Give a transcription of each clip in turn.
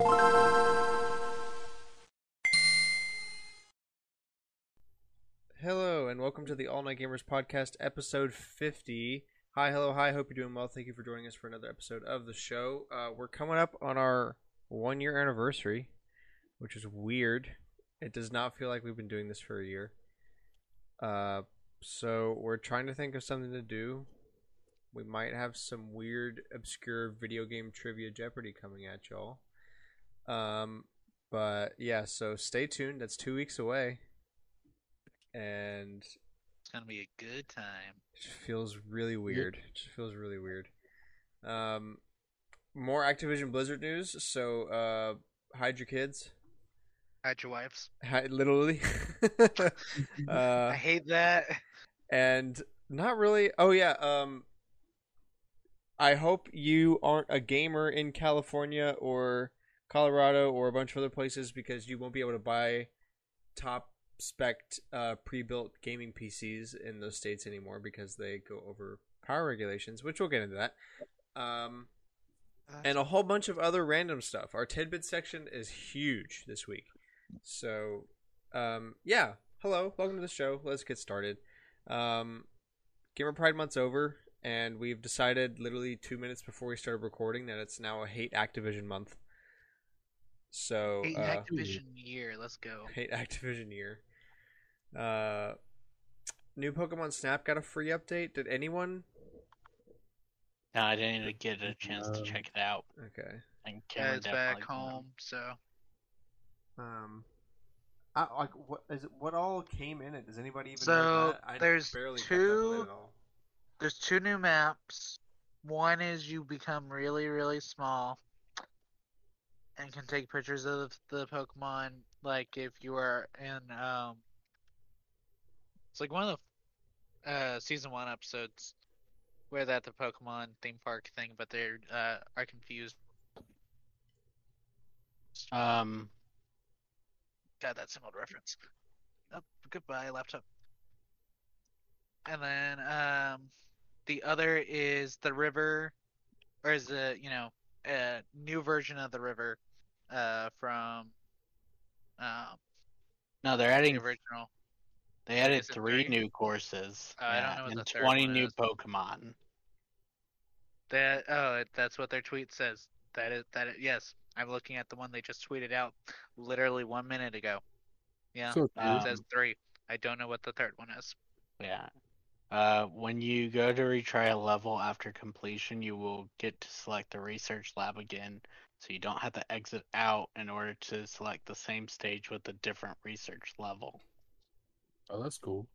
Hello and welcome to the All Night Gamers Podcast, episode 50. Hi, hello, hi. Hope you're doing well. Thank you for joining us for another episode of the show. Uh, we're coming up on our one year anniversary, which is weird. It does not feel like we've been doing this for a year. Uh, so we're trying to think of something to do. We might have some weird, obscure video game trivia Jeopardy coming at y'all. Um, but yeah, so stay tuned. That's two weeks away, and It's gonna be a good time. feels really weird. It just feels really weird. Um, more Activision Blizzard news. So, uh, hide your kids. Hide your wives. Hide, literally. uh, I hate that. and not really. Oh yeah. Um, I hope you aren't a gamer in California or Colorado or a bunch of other places because you won't be able to buy top spec uh, pre-built gaming PCs in those states anymore because they go over power regulations, which we'll get into that. Um, and a whole bunch of other random stuff. Our tidbit section is huge this week. So, um, yeah. Hello, welcome to the show. Let's get started. Um, Gamer Pride Month's over, and we've decided literally two minutes before we started recording that it's now a hate Activision month. So, Hate uh, Activision year. Let's go. hate Activision year. Uh, new Pokemon Snap got a free update. Did anyone? No, I didn't even get a chance to Um, check it out. Okay. And Cameron Guys back definitely didn't. home, so Um, I, like what is it? What all came in it? Does anybody even So, know that? I there's barely kept up with two- at all. there's two new maps. One is you become really, really small and can take pictures of the Pokemon like if you are in um it's like one of the uh season one episodes where they're the Pokemon theme park thing, but they're uh are confused. Um, God, that's an old reference. Oh, goodbye, laptop. And then um, the other is the river, or is the you know a new version of the river, uh, from um no, they're the adding. original. They added three three? new courses. Oh, I don't know what and the third twenty one new is. Pokemon. That oh, that's what their tweet says. That is that. Is, yes, I'm looking at the one they just tweeted out literally one minute ago. Yeah, So it Um, says three. I don't know what the third one is. Yeah. Uh, when you go to retry a level after completion, you will get to select the research lab again, so you don't have to exit out in order to select the same stage with a different research level. Oh, that's cool.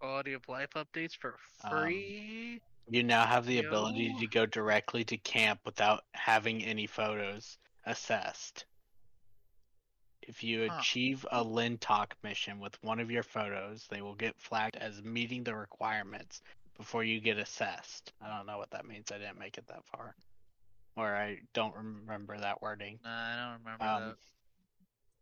Quality of life updates for Um, free. You now have the ability to go directly to camp without having any photos assessed. If you Huh. achieve a Lintalk mission with one of your photos, they will get flagged as meeting the requirements before you get assessed. I don't know what that means. I didn't make it that far. Or I don't remember that wording. Nah, I don't remember Um, that.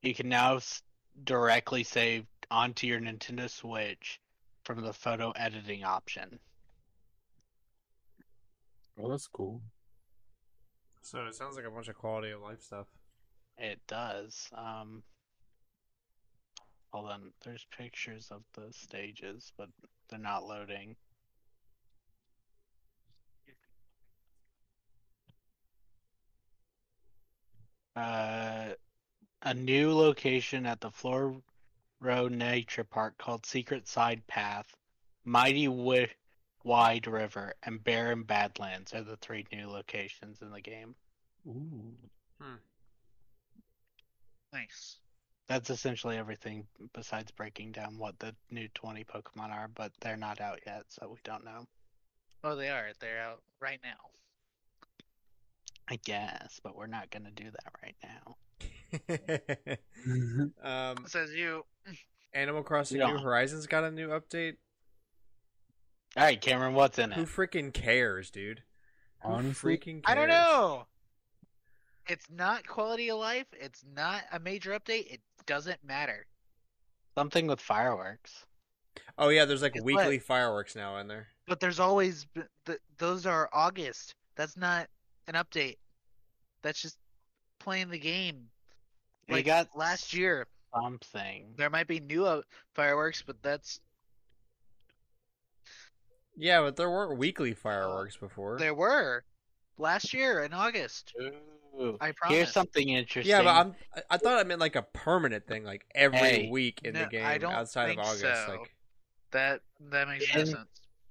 you can now s- directly save onto your Nintendo Switch from the photo editing option. Oh, that's cool. So it sounds like a bunch of quality of life stuff. It does. Um, hold on. There's pictures of the stages, but they're not loading. Uh, a new location at the Flore Road Nature Park called Secret Side Path, Mighty Wi- Wide River, and Barren Badlands are the three new locations in the game. Ooh. Nice. That's essentially everything besides breaking down what the new 20 Pokemon are, but they're not out yet, so we don't know. Oh, they are. They're out right now. I guess, but we're not going to do that right now. um, Says you. Animal Crossing Yeah. New Horizons got a new update. All right, Cameron, what's in it? Who freaking cares, dude? Who Honestly, freaking cares? I don't know. It's not quality of life. It's not a major update. It doesn't matter. Something with fireworks. Oh yeah, there's like It's weekly lit. fireworks now in there. But there's always th- those are August. That's not an update. That's just playing the game. They Like got last year, something. there might be new uh, fireworks, but that's Yeah, but there weren't weekly fireworks before. there were last year in August. Ooh. I Here's something interesting. Yeah, but I'm. I- I thought I meant like a permanent thing, like every Hey. week in No, the game I don't outside of August. so. Like, That that makes no sense.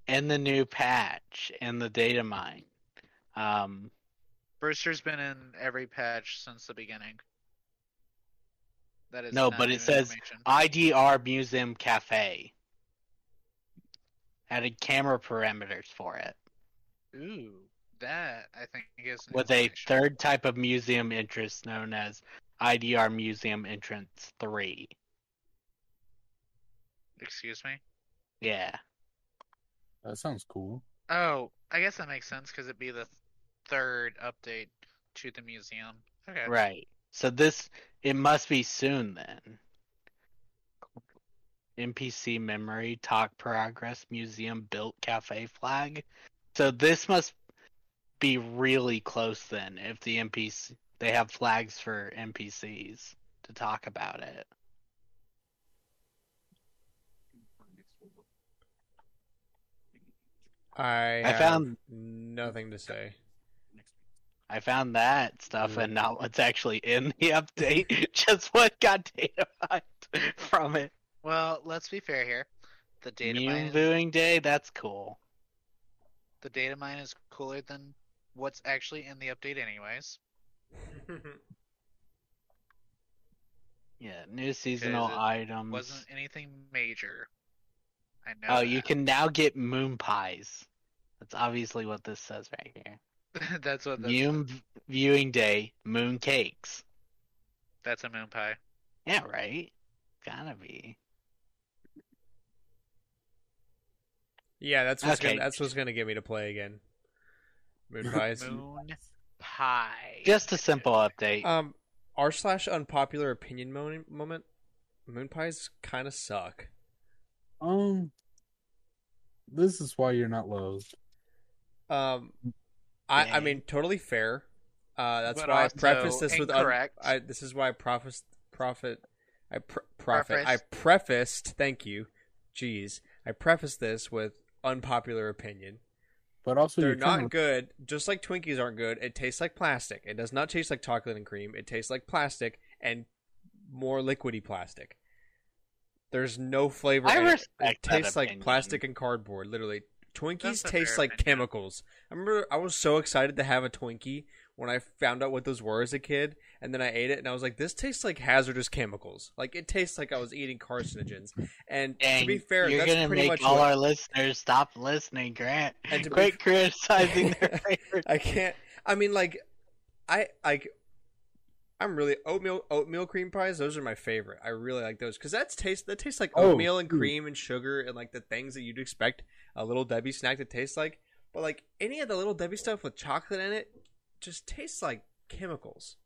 in the new patch in the data mine. Um, Brewster's been in every patch since the beginning. That is No, but it says. IDR Museum Cafe added camera parameters for it Ooh, that I think is with a third type of museum interest known as IDR Museum Entrance 3. Excuse me. Yeah. That sounds cool. Oh, I guess that makes sense because it'd be the third update to the museum. Okay. Right. So this it must be soon then. NPC memory talk progress museum built cafe flag. So this must be really close then if the NPC they have flags for NPCs to talk about it. I, I have found- nothing to say. I found that stuff and not what's actually in the update, just what got data mined from it. Well, let's be fair here. The data Moon mine, viewing day, that's cool. the data mine is cooler than what's actually in the update, anyways. Yeah, new seasonal it items. Wasn't anything major. I know. Oh, you can now get moon pies. That's obviously what this says right here. that's what. That's, Moon v- viewing day, moon cakes. that's a moon pie. Yeah, right. Gotta be. yeah, that's what's Okay. gonna, that's what's gonna get me to play again. Moon pies. Moon pie. Just a simple update. Um, r slash unpopular opinion mo- moment. Moon pies kind of suck. Um, this is why you're not loathed. Um, I I mean totally fair. Uh, that's But why I also prefaced this with un- I this is why I prefaced profit. I pr- profit. I Prefaced. prefaced. Thank you. Jeez, I prefaced this with unpopular opinion. But also, They're not to- good. Just like Twinkies aren't good. It tastes like plastic. It does not taste like chocolate and cream. It tastes like plastic and more liquidy plastic. There's no flavor. I in it. respect It that tastes like plastic and cardboard. Literally, Twinkies That's taste like opinion. chemicals. I remember I was so excited to have a Twinkie when I found out what those were as a kid, and then I ate it, and I was like, "This tastes like hazardous chemicals. Like it tastes like I was eating carcinogens." And Dang, to be fair, you're that's gonna pretty make much all what, our listeners stop listening, Grant. And to be- criticizing their favorite. I can't. I mean, like, I like. I'm really oatmeal oatmeal cream pies. Those are my favorite. I really like those because that's taste that tastes like Oh, oatmeal and dude. cream and sugar and like the things that you'd expect a little Debbie snack to taste like. But like any of the little Debbie stuff with chocolate in it, just tastes like chemicals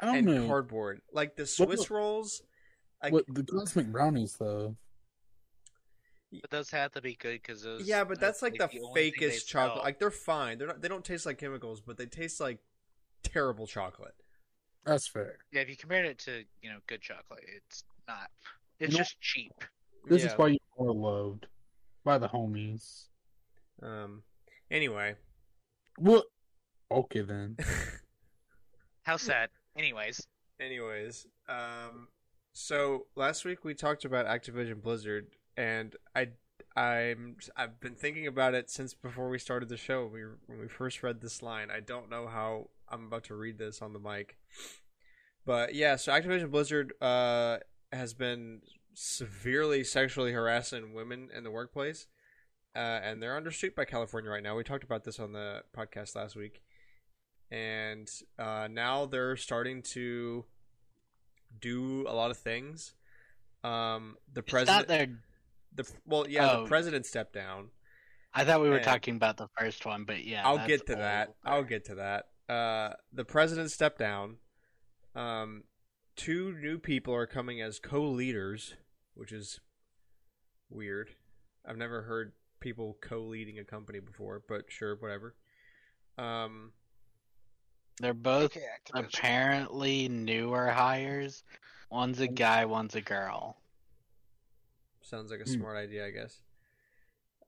I don't and know. cardboard. Like the Swiss the- rolls. Like, what the cosmic brownies though? But those have to be good because those. yeah, but that's like the, only thing they fakest chocolate. Like they're fine. They're not. They don't taste like chemicals, but they taste like terrible chocolate. That's fair. Yeah, if you compare it to you know good chocolate, it's not. It's You know- just cheap. This Yeah. is why you're more loved by the homies. Um. Anyway. What? Okay then. How sad. Anyways, Anyways, um, so last week we talked about Activision Blizzard, and I, I'm, I've been thinking about it since before we started the show. We when we first read this line. I don't know how I'm about to read this on the mic, but yeah. So Activision Blizzard uh has been severely sexually harassing women in the workplace, uh, and they're under suit by California right now. We talked about this on the podcast last week and uh, now they're starting to do a lot of things. Um, the president, their. the well, yeah, Oh. the president stepped down. I thought we were and- talking about the first one, but yeah. I'll get to that. older. I'll get to that. Uh, the president stepped down. Um, two new people are coming as co-leaders, which is weird. I've never heard people co-leading a company before, but sure, whatever. Um, They're both Okay, apparently newer hires. One's a guy, one's a girl. Sounds like a Hmm. smart idea, I guess.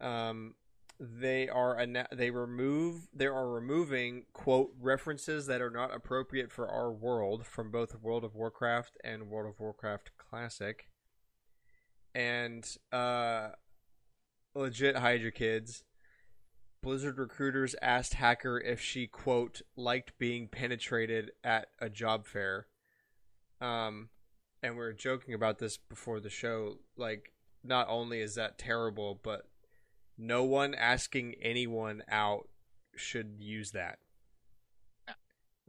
Um, they are they remove they are removing quote references that are not appropriate for our world from both World of Warcraft and World of Warcraft Classic. And uh, legit your kids. Blizzard recruiters asked Hacker if she quote liked being penetrated at a job fair. Um, and we were joking about this before the show. Like, not only is that terrible, but no one asking anyone out should use that.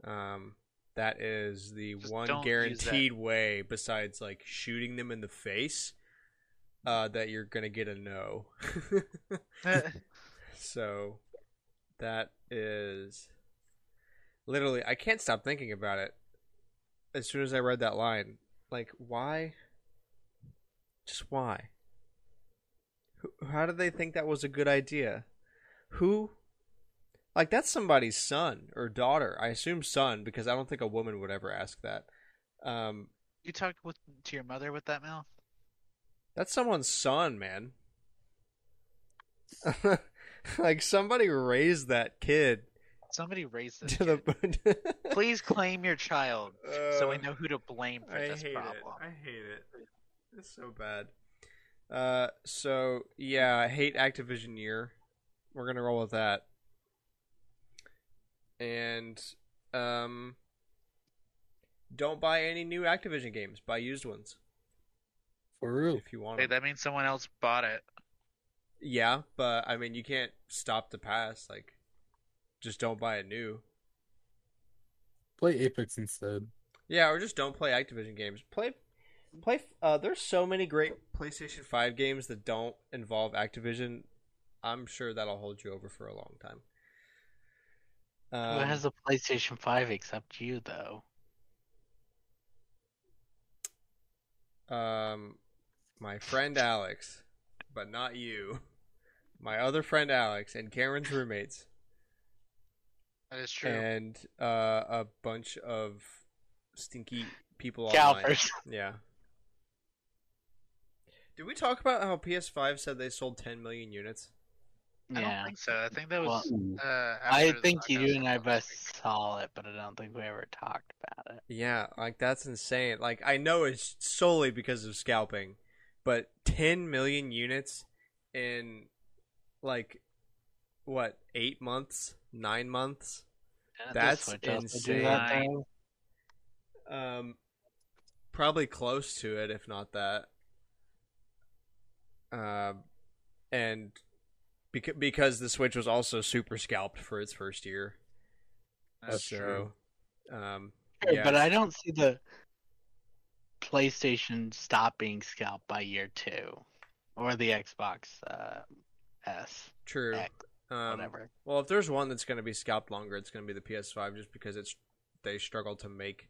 Um, that is the Just one guaranteed way, besides like shooting them in the face, uh, that you're gonna get a no. so, that is literally I can't stop thinking about it. As soon as I read that line, like why? Just why? How did they think that was a good idea? Who? Like that's somebody's son or daughter. I assume son because I don't think a woman would ever ask that. Um, you talked with to your mother with that mouth? that's someone's son, man. like somebody raised that kid Somebody raised this to kid. the. Please claim your child so we Uh, know who to blame for I this problem. it. I hate it. It's so bad. Uh, so yeah, I hate Activision year. We're gonna roll with that. And um, don't buy any new Activision games. Buy used ones For real. if you want Hey, them. that means someone else bought it. Yeah, but I mean, you can't stop the past. Like, just don't buy it new. Play Apex instead. Yeah, or just don't play Activision games. Play, play. Uh, there's so many great PlayStation Five games that don't involve Activision. I'm sure that'll hold you over for a long time. Who Um, has a PlayStation 5 except you, though? um, my friend Alex, but not you. My other friend Alex and Karen's roommates, That is true. and uh, a bunch of stinky people online. Yeah. Did we talk about how PS5 said they sold 10 million units? I don't think so. I think that Well, was. uh, I after the think you and I was both saw it, but I don't think we ever talked about it. Yeah, like that's insane. Like I know it's solely because of scalping, but 10 million units in like what, 8 months, 9 months? Didn't That's Switch also do insane. that. Um probably close to it if not that. Um and because because the Switch was also super scalped for its first year. That's so um Sure, yeah, But I don't see the PlayStation stop being scalped by year two, or the Xbox uh, S, true. X, Um, whatever. Well, if there's one that's going to be scalped longer, it's going to be the PS5, just because it's they struggle to make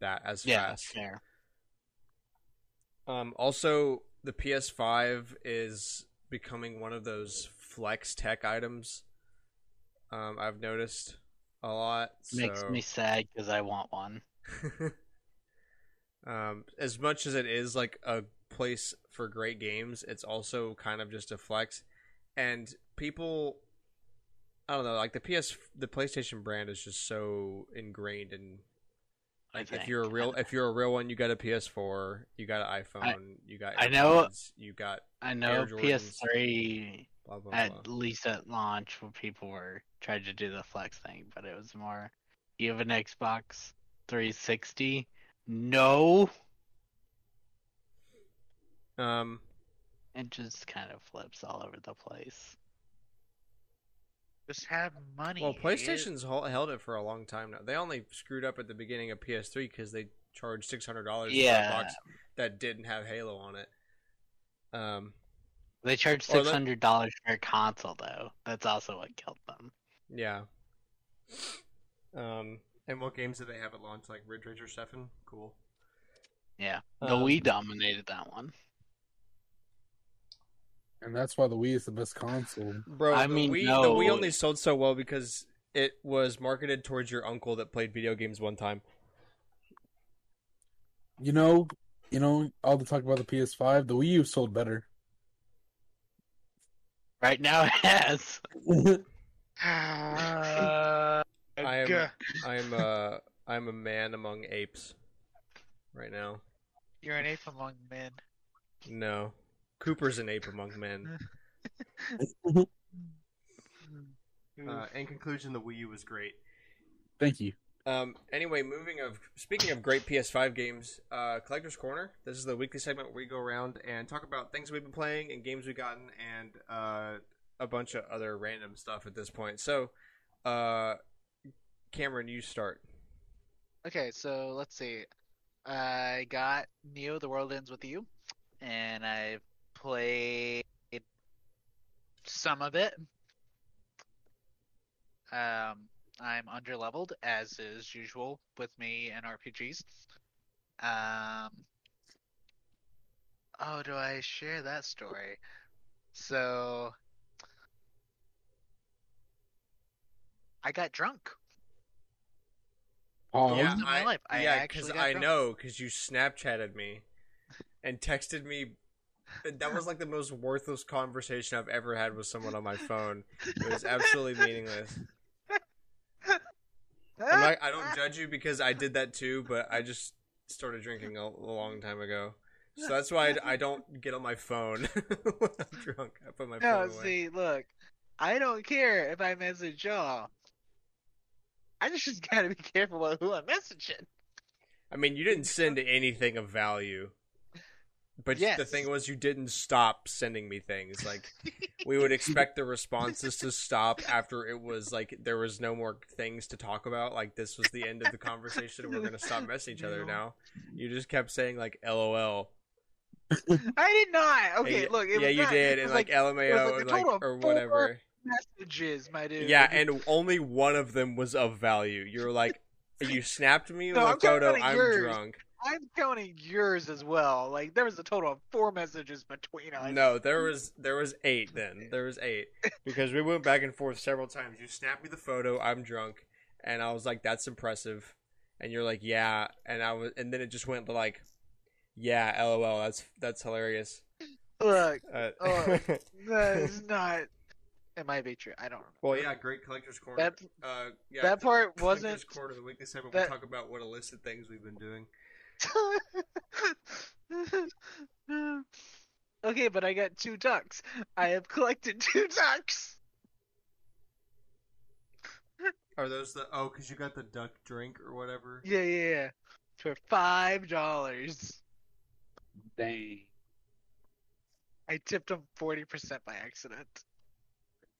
that as Yeah, fast. fair. Um, also, the PS5 is becoming one of those flex tech items. Um, I've noticed a lot. Makes so- me sad because I want one. um, as much as it is like a place for great games, it's also kind of just a flex. And people, I don't know, like the PS, the PlayStation brand is just so ingrained in. I Like if you're a real, if you're a real one, you got a PS4, you got an iPhone, you got. I know- You got I know Jordans. PS3 blah blah at least at launch when people were trying to do the flex thing, but it was more you have an Xbox 360? No. Um, It just kind of flips all over the place. Just have money. well. PlayStation's hol- held it for a long time now. They only screwed up at the beginning of PS3 because they charged six hundred dollars for a Yeah. box that didn't have Halo on it. Um, They charged six hundred dollars for a console though. That's also what killed them. yeah. Um, and what games did they have at launch? Like Ridge Racer Seven, cool. Yeah. The Um, Wii dominated that one. And that's why the Wii is the best console. Bro, I the mean, Wii, no. the Wii only sold so well because it was marketed towards your uncle that played video games one time. You know, you know, all the talk about the PS5, the Wii U sold better. Right now it has. Uh, I am I am uh I'm a man among apes right now. You're an ape among men. No. Cooper's an ape among men. Uh, in conclusion, the Wii U was great. Thank you. Um anyway, moving of speaking of great PS5 games, uh Collector's Corner. This is the weekly segment where we go around and talk about things we've been playing and games we've gotten and uh a bunch of other random stuff at this point. So uh Cameron, you start. Okay, so let's see. I got Neo: The World Ends with You, and I played some of it. Um, I'm underleveled as is usual with me and RPGs. Um, oh, do I share that story? So I got drunk. Oh yeah, in my I, life. I yeah, because I drunk. know because you Snapchatted me and texted me. That was like the most worthless conversation I've ever had with someone on my phone. It was absolutely meaningless. I'm not, I don't judge you because I did that too, but I just started drinking a, a long time ago. So that's why I, I don't get on my phone when I'm drunk. I put my No, phone away. see, look, I don't care if I message y'all. I just, just gotta be careful about who I'm messaging. I mean, you didn't send anything of value. But the thing was, you didn't stop sending me things. Like, we would expect the responses to stop after it was like there was no more things to talk about. Like, this was the end of the conversation. We're gonna stop messing each other now. You just kept saying like "LOL." I did not. Okay, yeah, look. It yeah, was you not- did, it and was like, it was LMAO, like a and, like total or four whatever. messages, my dude. Yeah, and only one of them was of value. You were like, you snapped me with No, a I'm photo. I'm yours. drunk. I'm counting yours as well. Like there was a total of four messages between us. No, there was there was eight then. There was eight because we went back and forth several times. You snapped me the photo. I'm drunk, and I was like, "That's impressive," and you're like, "Yeah," and I was, and then it just went to like, "Yeah, lol." That's that's hilarious. Look, Uh, Oh. that is not. It might be true. I don't remember. well, yeah, great collector's corner. That uh, yeah, that part collector's wasn't. corner of the weekly segment. that- We talk about what illicit things we've been doing. okay, but I got two ducks. I have collected two ducks. Are those the oh? Because you got the duck drink or whatever. Yeah, yeah, yeah. For five dollars. Dang. I tipped him forty percent by accident.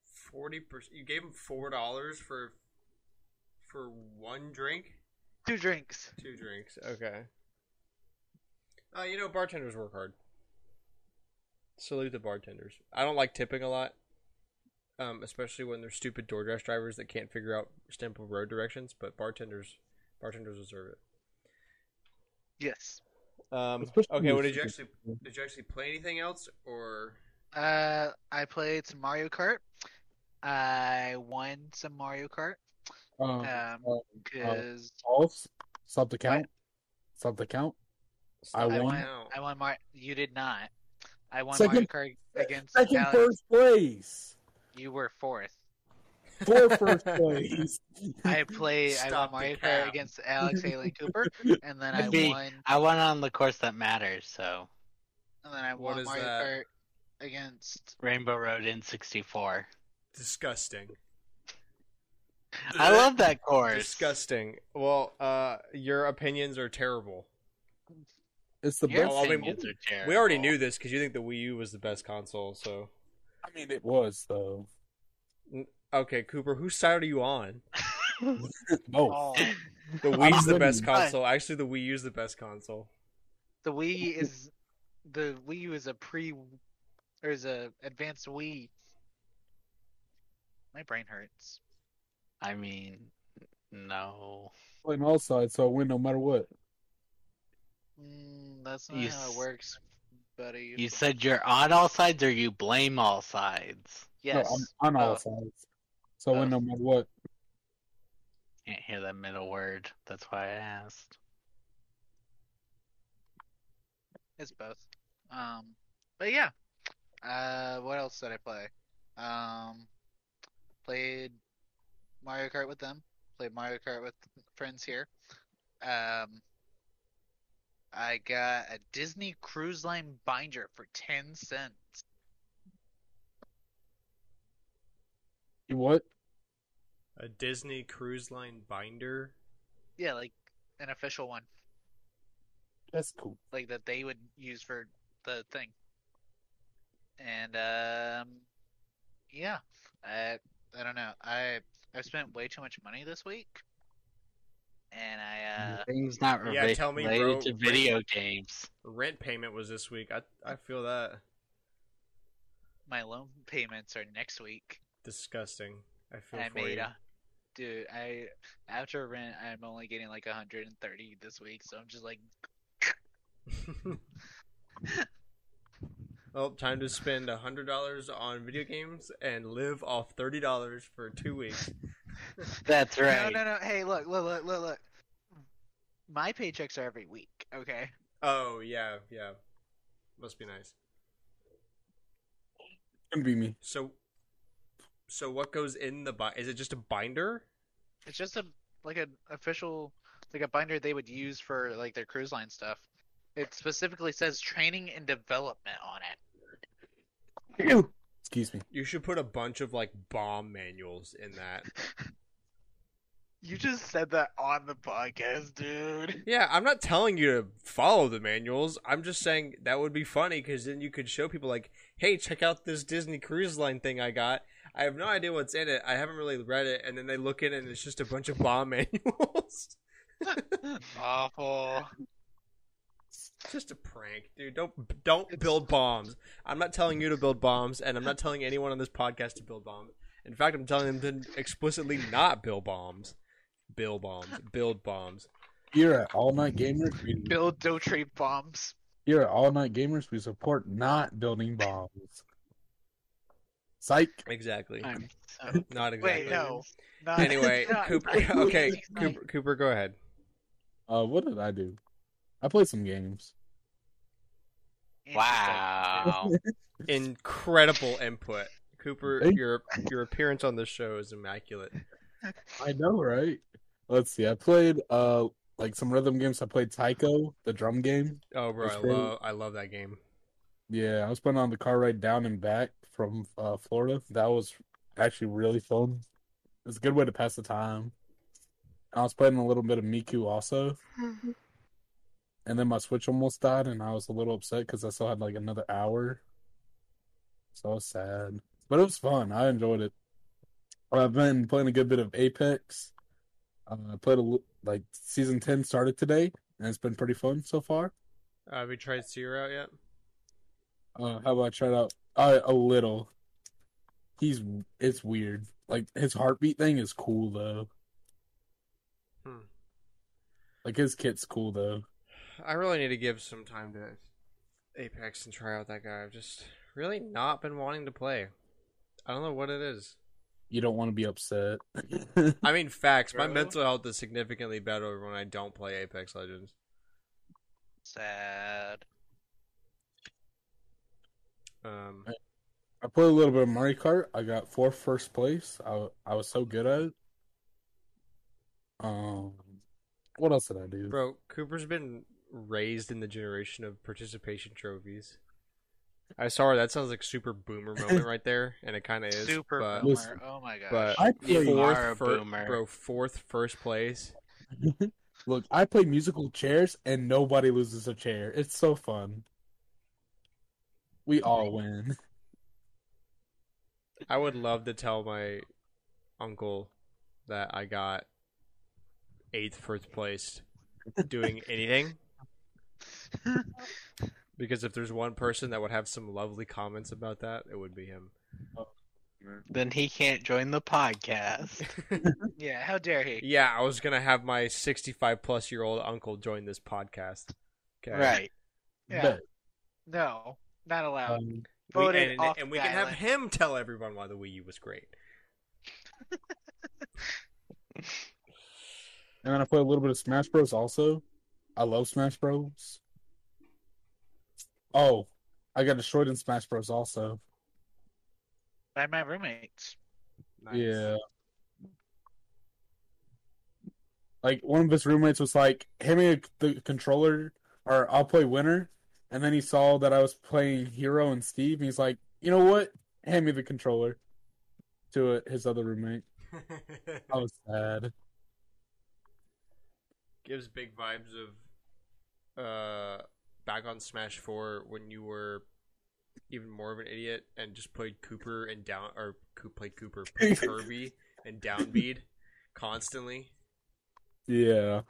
Forty percent. You gave him four dollars for for one drink. Two drinks. Two drinks. Okay. Uh, you know, bartenders work hard. Salute the bartenders. I don't like tipping a lot, um, especially when they're stupid DoorDash drivers that can't figure out simple road directions. But bartenders, bartenders deserve it. Yes. Um, okay. Well, if did you you- actually did you actually play anything else or? Uh, I played some Mario Kart. I won some Mario Kart. Um, Um, um, cause pause. Stop the count. Stop the count. I I won. won. I won Mar. You did not. I won Second- Mario Kart against Second, Alex. first place. You were fourth. For first place. I played. I won Stop the Mario Kart against Alex Haley Cooper, and then I Me. won. I went on the course that matters, so And then I What won is Mario that? Kart against. Rainbow Road in 64. Disgusting. I love that course. Disgusting. Well, uh, your opinions are terrible. It's the Your best. Well, I mean, opinions are terrible. We already knew this because you think the Wii U was the best console. So, I mean, it was though. okay, Cooper, whose side are you on? Both. Oh, The Wii's the best console. Actually, the Wii U's the best console. the Wii is the Wii U is a pre or is a advanced Wii. My brain hurts. I mean, no. Playing all sides, so I win no matter what. Mm, that's not You how it works, buddy. You said you're on all sides or you blame all sides? yes. No, I'm on all both. sides, so I win Both. no matter what. Can't hear that middle word. That's why I asked. It's both. Um, but yeah. Uh, what else did I play? Um, played Mario Kart with them. Played Mario Kart with friends here. Um, I got a Disney Cruise Line binder for ten cents. What? A Disney Cruise Line binder. Yeah, like an official one, That's cool. like that they would use for the thing. And um, yeah, I I don't know. I I've spent way too much money this week, and I uh. Things not Yeah, rela- tell me, related bro. to video games. Rent payment was this week. I I feel that my loan payments are next week. disgusting. I feel I for made you. a dude. I after rent, I'm only getting like 130 this week, so I'm just like, well, time to spend hundred dollars on video games and live off thirty dollars for two weeks. That's right. no, no, no. Hey, look, look, look, look, look. My paychecks are every week. Okay. Oh yeah, yeah. Must be nice. Can be me. So, so what goes in the binder? Is it just a binder? It's just a like an official like a binder they would use for like their cruise line stuff. It specifically says training and development on it. Excuse me. You should put a bunch of like bomb manuals in that. You just said that on the podcast, dude. Yeah, I'm not telling you to follow the manuals. I'm just saying that would be funny because then you could show people like, "Hey, check out this Disney Cruise Line thing I got. I have no idea what's in it. I haven't really read it." And then they look in it and it's just a bunch of bomb manuals. Awful. Just a prank, dude. Don't don't build bombs. I'm not telling you to build bombs, and I'm not telling anyone on this podcast to build bombs. In fact, I'm telling them to explicitly not build bombs. Build bombs. Build bombs. Here at All Night Gamers, we, Build Dotree bombs. here at All Night Gamers, we support not building bombs. Psych. Exactly. I'm so Not exactly. Wait, no. Not, Anyway, not- Cooper. please, Okay. Cooper. Cooper, go ahead. Uh, what did I do? I played some games. wow. Incredible input, Cooper. Thank- Your your appearance on this show is immaculate. I know, right? Let's see. I played uh like some rhythm games. I played Taiko, the drum game. Oh, bro, I great. love I love that game. Yeah, I was playing on the car ride down and back from uh, Florida. That was actually really fun. It's a good way to pass the time. I was playing a little bit of Miku also, and then my Switch almost died, and I was a little upset because I still had like another hour. So I was sad, but it was fun. I enjoyed it. I've been playing a good bit of Apex. Uh, I played a like season ten started today, and it's been pretty fun so far. Uh, have you tried Seer out yet? Uh, how about I try it out? Uh, a little. He's it's weird. Like his heartbeat thing is cool though. Hmm. Like his kit's cool though. I really need to give some time to Apex and try out that guy. I've just really not been wanting to play. I don't know what it is. You don't want to be upset. I mean, facts. My Bro. mental health is significantly better when I don't play Apex Legends. Sad. Um, I played a little bit of Mario Kart. I got four first place. I I was so good at it. Um, what else did I do? bro, Cooper's been raised in the generation of participation trophies. I sorry, that sounds like super boomer moment right there, and it kind of is. Super but, boomer. Oh my gosh. but I played. You are fourth, a fir- boomer. bro, fourth first place. Look, I play musical chairs, and nobody loses a chair. It's so fun. We all win. I would love to tell my uncle that I got eighth first place doing anything. Because if there's one person that would have some lovely comments about that, it would be him. Then he can't join the podcast. yeah, how dare he? yeah, I was gonna have my 65 plus year old uncle join this podcast. Okay. Right. Yeah. Bet. No, not allowed. Um, We, Voted and, off and we the can have him tell everyone why the Wii U was great. And then I play a little bit of Smash Bros. Also, I love Smash Bros. Oh, I got destroyed in Smash Bros. Also. By my roommates. Nice. Yeah. Like one of his roommates was like, "Hand me the controller, or I'll play winner." And then he saw that I was playing Hero and Steve, and he's like, "You know what? Hand me the controller." To it, his other roommate. I was sad. Gives big vibes of uh back on Smash 4 when you were even more of an idiot and just played Cooper and down or played Cooper, played Kirby and downbeat constantly. Yeah,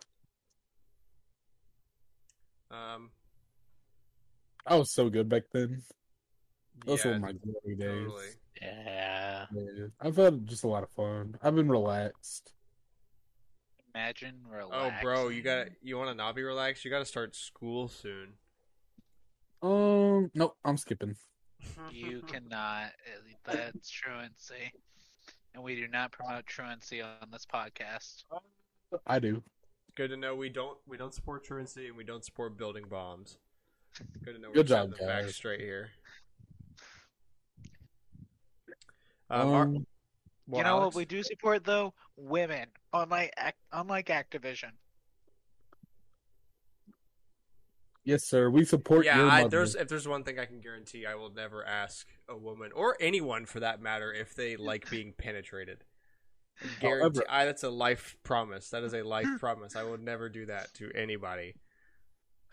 Um, I was so good back then. Those yeah, were my glory days. totally. Yeah. Yeah. I've had just a lot of fun. I've been relaxed. Imagine Oh, bro, you got to you want to not be relaxed? You got to start school soon. Um, nope, I'm skipping. You cannot. That's truancy. And we do not promote truancy on this podcast. I do. Good to know we don't we don't support truancy and we don't support building bombs. Good to know. Good job, the facts guys. straight here. Um, Ar- Um, well, you know Alex? what we do support though? Women. Unlike Ac- unlike Activision. Yes, sir. We support Yeah, your I, there's if there's one thing I can guarantee, I will never ask a woman or anyone for that matter if they like being penetrated. Guarantee, However- I, that's a life promise. That is a life promise. I will never do that to anybody.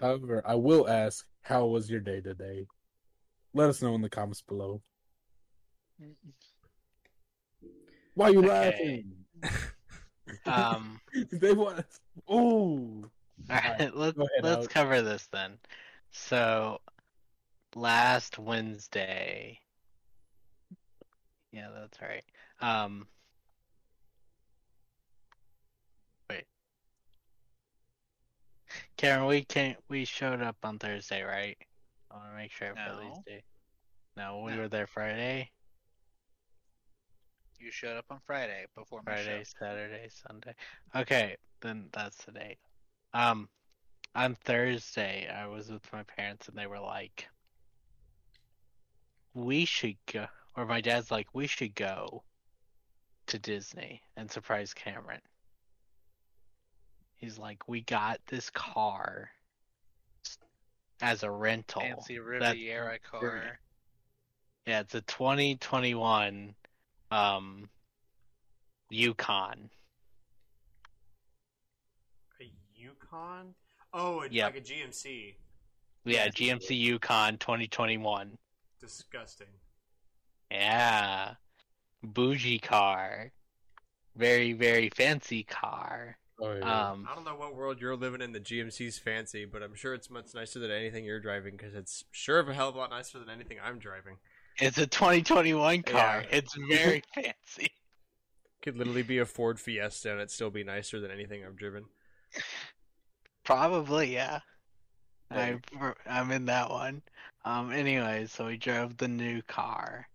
However, I will ask, how was your day today? Let us know in the comments below. Why are you Okay. laughing? Um. they want. Ooh. All right, let's ahead, let's Alex. cover this then. So, last Wednesday. Yeah, that's right. Um. Wait. Karen, we can't. we showed up on Thursday, right? I want to make sure everybody's No. day. No, we No. were there Friday, You showed up on Friday before my Friday, show. Saturday, Sunday. Okay, then that's the date. Um, on Thursday, I was with my parents and they were like, we should go, or my dad's like, we should go to Disney and surprise Cameron. He's like, we got this car as a rental. Fancy That's- Riviera car. Yeah, it's a 2021 um Yukon. A Yukon? Oh, it's Yep. like a GMC. Yeah, GMC Yukon 2021. Disgusting. Yeah. Bougie car. Very, very fancy car. Oh, yeah. Um, I don't know what world you're living in. The GMC's fancy, but I'm sure it's much nicer than anything you're driving because it's sure of a hell of a lot nicer than anything I'm driving. it's a 2021 car. Yeah. It's very fancy. Could literally be a Ford Fiesta and it'd still be nicer than anything I've driven. Probably, yeah. I, I'm in that one. Um, anyway, so we drove the new car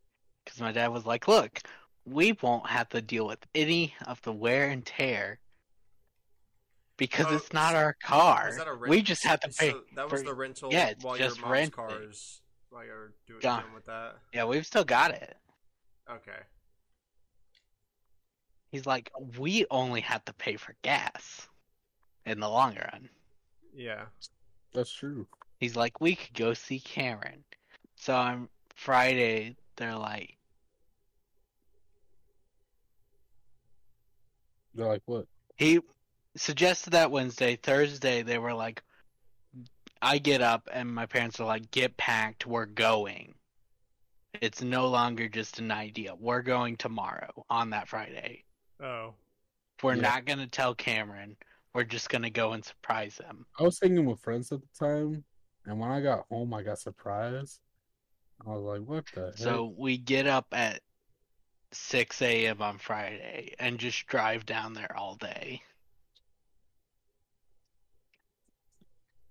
because my dad was like, "Look, we won't have to deal with any of the wear and tear because Oh, it's not so- our car. Was that a rent- we just have to pay. so pay." that was for- the rental yeah, it's while just your mom's cars while you're doing with that. Yeah, we've still got it. Okay. He's like, "We only have to pay for gas in the long run." Yeah. That's true. He's like, "We could go see Cameron." So on Friday, they're like, They're like, what? He suggested that Wednesday. Thursday, they were like, I get up and my parents are like, get packed, we're going. It's no longer just an idea. We're going tomorrow on that Friday. Oh. We're Yeah. not going to tell Cameron. We're just going to go and surprise him. I was hanging with friends at the time, and when I got home, I got surprised. I was like, what the heck? So we get up at 6 a.m. on Friday and just drive down there all day.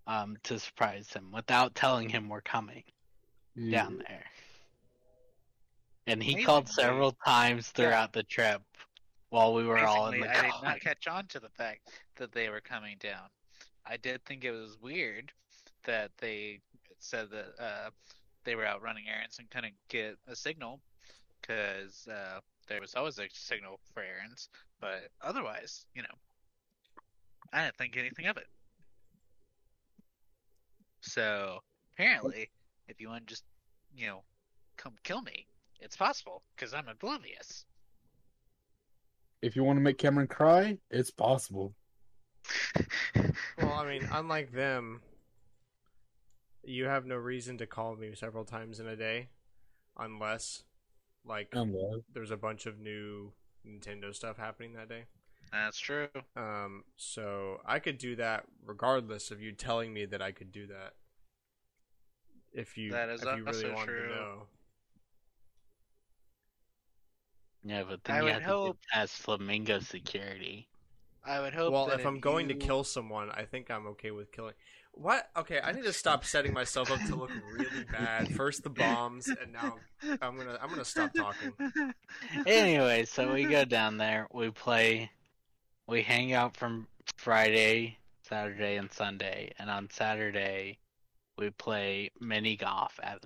Um, to surprise him without telling him we're coming. Yeah. down there. And he Amazing, called several times throughout the trip while we were all in Amazingly, the I did car. not catch on to the fact that they were coming down. I did think it was weird that they said that uh, they were out running errands and couldn't get a signal because uh, there was always a signal for errands. But otherwise, you know, I didn't think anything of it. So apparently, if you want to just, you know, come kill me, it's possible because I'm oblivious. If you want to make Cameron cry, it's possible. Well, I mean, unlike them, you have no reason to call me several times in a day, unless, like, Unless there's a bunch of new Nintendo stuff happening that day. That's true. Um, so I could do that regardless of you telling me that I could do that. If you, That is if you really also wanted true. to know. Yeah, but then I you would have to hope- get past flamingo security. I would hope. Well, that if I'm going to kill someone, I think I'm okay with killing. What? Okay, I need to stop setting myself up to look really bad. First the bombs, and now I'm gonna I'm gonna stop talking. anyway, so we go down there, we play, we hang out from Friday, Saturday, and Sunday, and on Saturday, we play mini golf at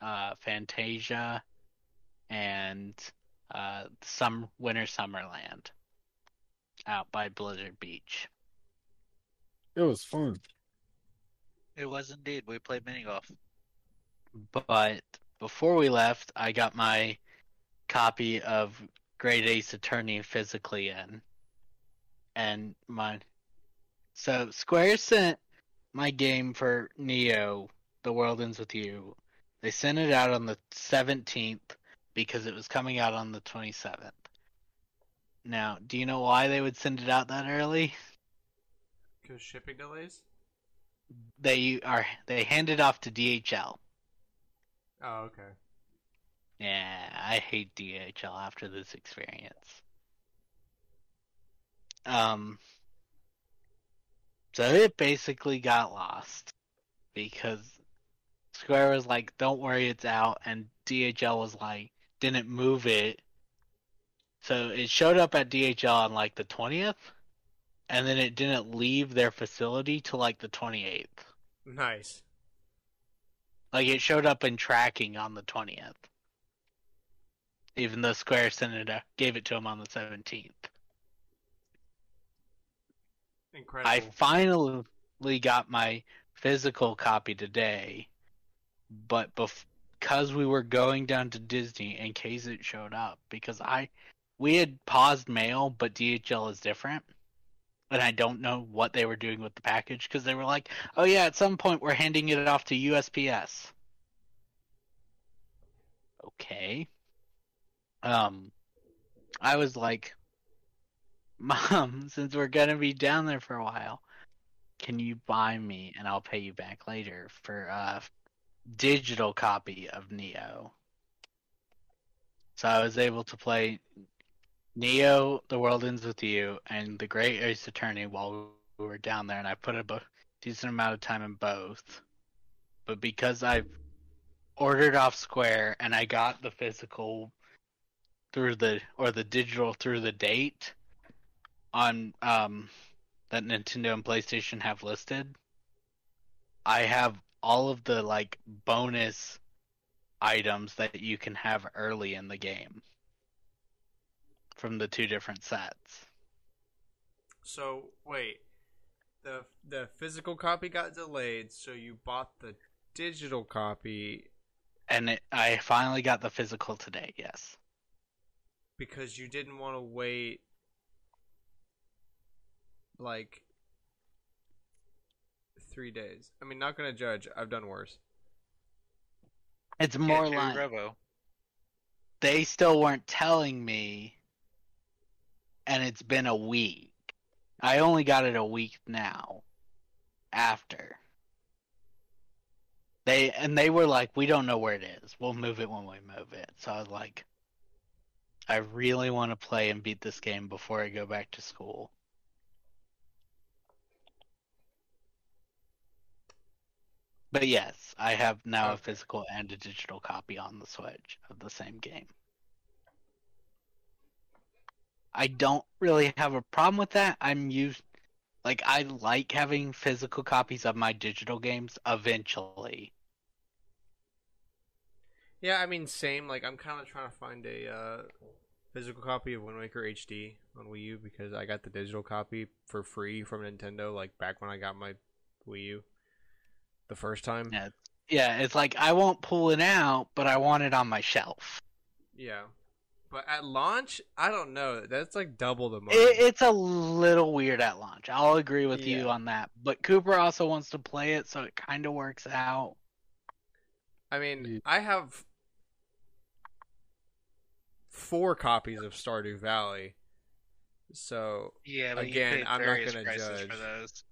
uh, Fantasia and uh, some Winter Summerland out by Blizzard Beach. it was fun. It was indeed. We played mini golf. But before we left, I got my copy of Great Ace Attorney physically in. And my so Square sent my game for Neo, The World Ends With You. They sent it out on the 17th because it was coming out on the 27th. Now, do you know why they would send it out that early? Because shipping delays? They are they hand it off to DHL. Oh, okay. Yeah, I hate DHL after this experience. Um, so it basically got lost because Square was like, "Don't worry, it's out," and DHL was like, didn't move it. So it showed up at DHL on like the twentieth, and then it didn't leave their facility till like the twenty eighth. Nice. Like it showed up in tracking on the twentieth, even though Square sent it, uh, gave it to him on the seventeenth. Incredible. I finally got my physical copy today, but bef- because we were going down to Disney in case it showed up, because I we had paused mail, but DHL is different. And I don't know what they were doing with the package because they were like, "Oh yeah, at some point we're handing it off to USPS." Okay. Um, I was like, Mom, since we're gonna be down there for a while, can you buy me and I'll pay you back later for a digital copy of Neo? So I was able to play Neo, The World Ends With You, and The Great Ace Attorney while we were down there, and I put a decent amount of time in both. But because I've ordered off Square and I got the physical through the or the digital through the date, on um that Nintendo and PlayStation have listed, I have all of the like bonus items that you can have early in the game from the two different sets. So wait, the the physical copy got delayed, so you bought the digital copy And it, I finally got the physical today, yes. because you didn't want to wait like three days. I mean, not gonna judge. I've done worse. It's more like Robo. they still weren't telling me and it's been a week. I only got it a week now after. They and they were like, "We don't know where it is. We'll move it when we move it." So I was like, "I really want to play and beat this game before I go back to school." But yes, I have now a physical and a digital copy on the Switch of the same game. I don't really have a problem with that. I'm used like I like having physical copies of my digital games eventually. Yeah, I mean, same. Like, I'm kind of trying to find a uh, physical copy of Wind Waker HD on Wii U because I got the digital copy for free from Nintendo, like back when I got my Wii U the first time. Yeah. Yeah, it's like I won't pull it out, but I want it on my shelf. Yeah. But at launch, I don't know. That's like double the money. It, it's a little weird at launch. I'll agree with you on that. But Cooper also wants to play it, so it kind of works out. I mean, Yeah. I have four copies of Stardew Valley. So Yeah, Again, I'm not gonna judge. for those.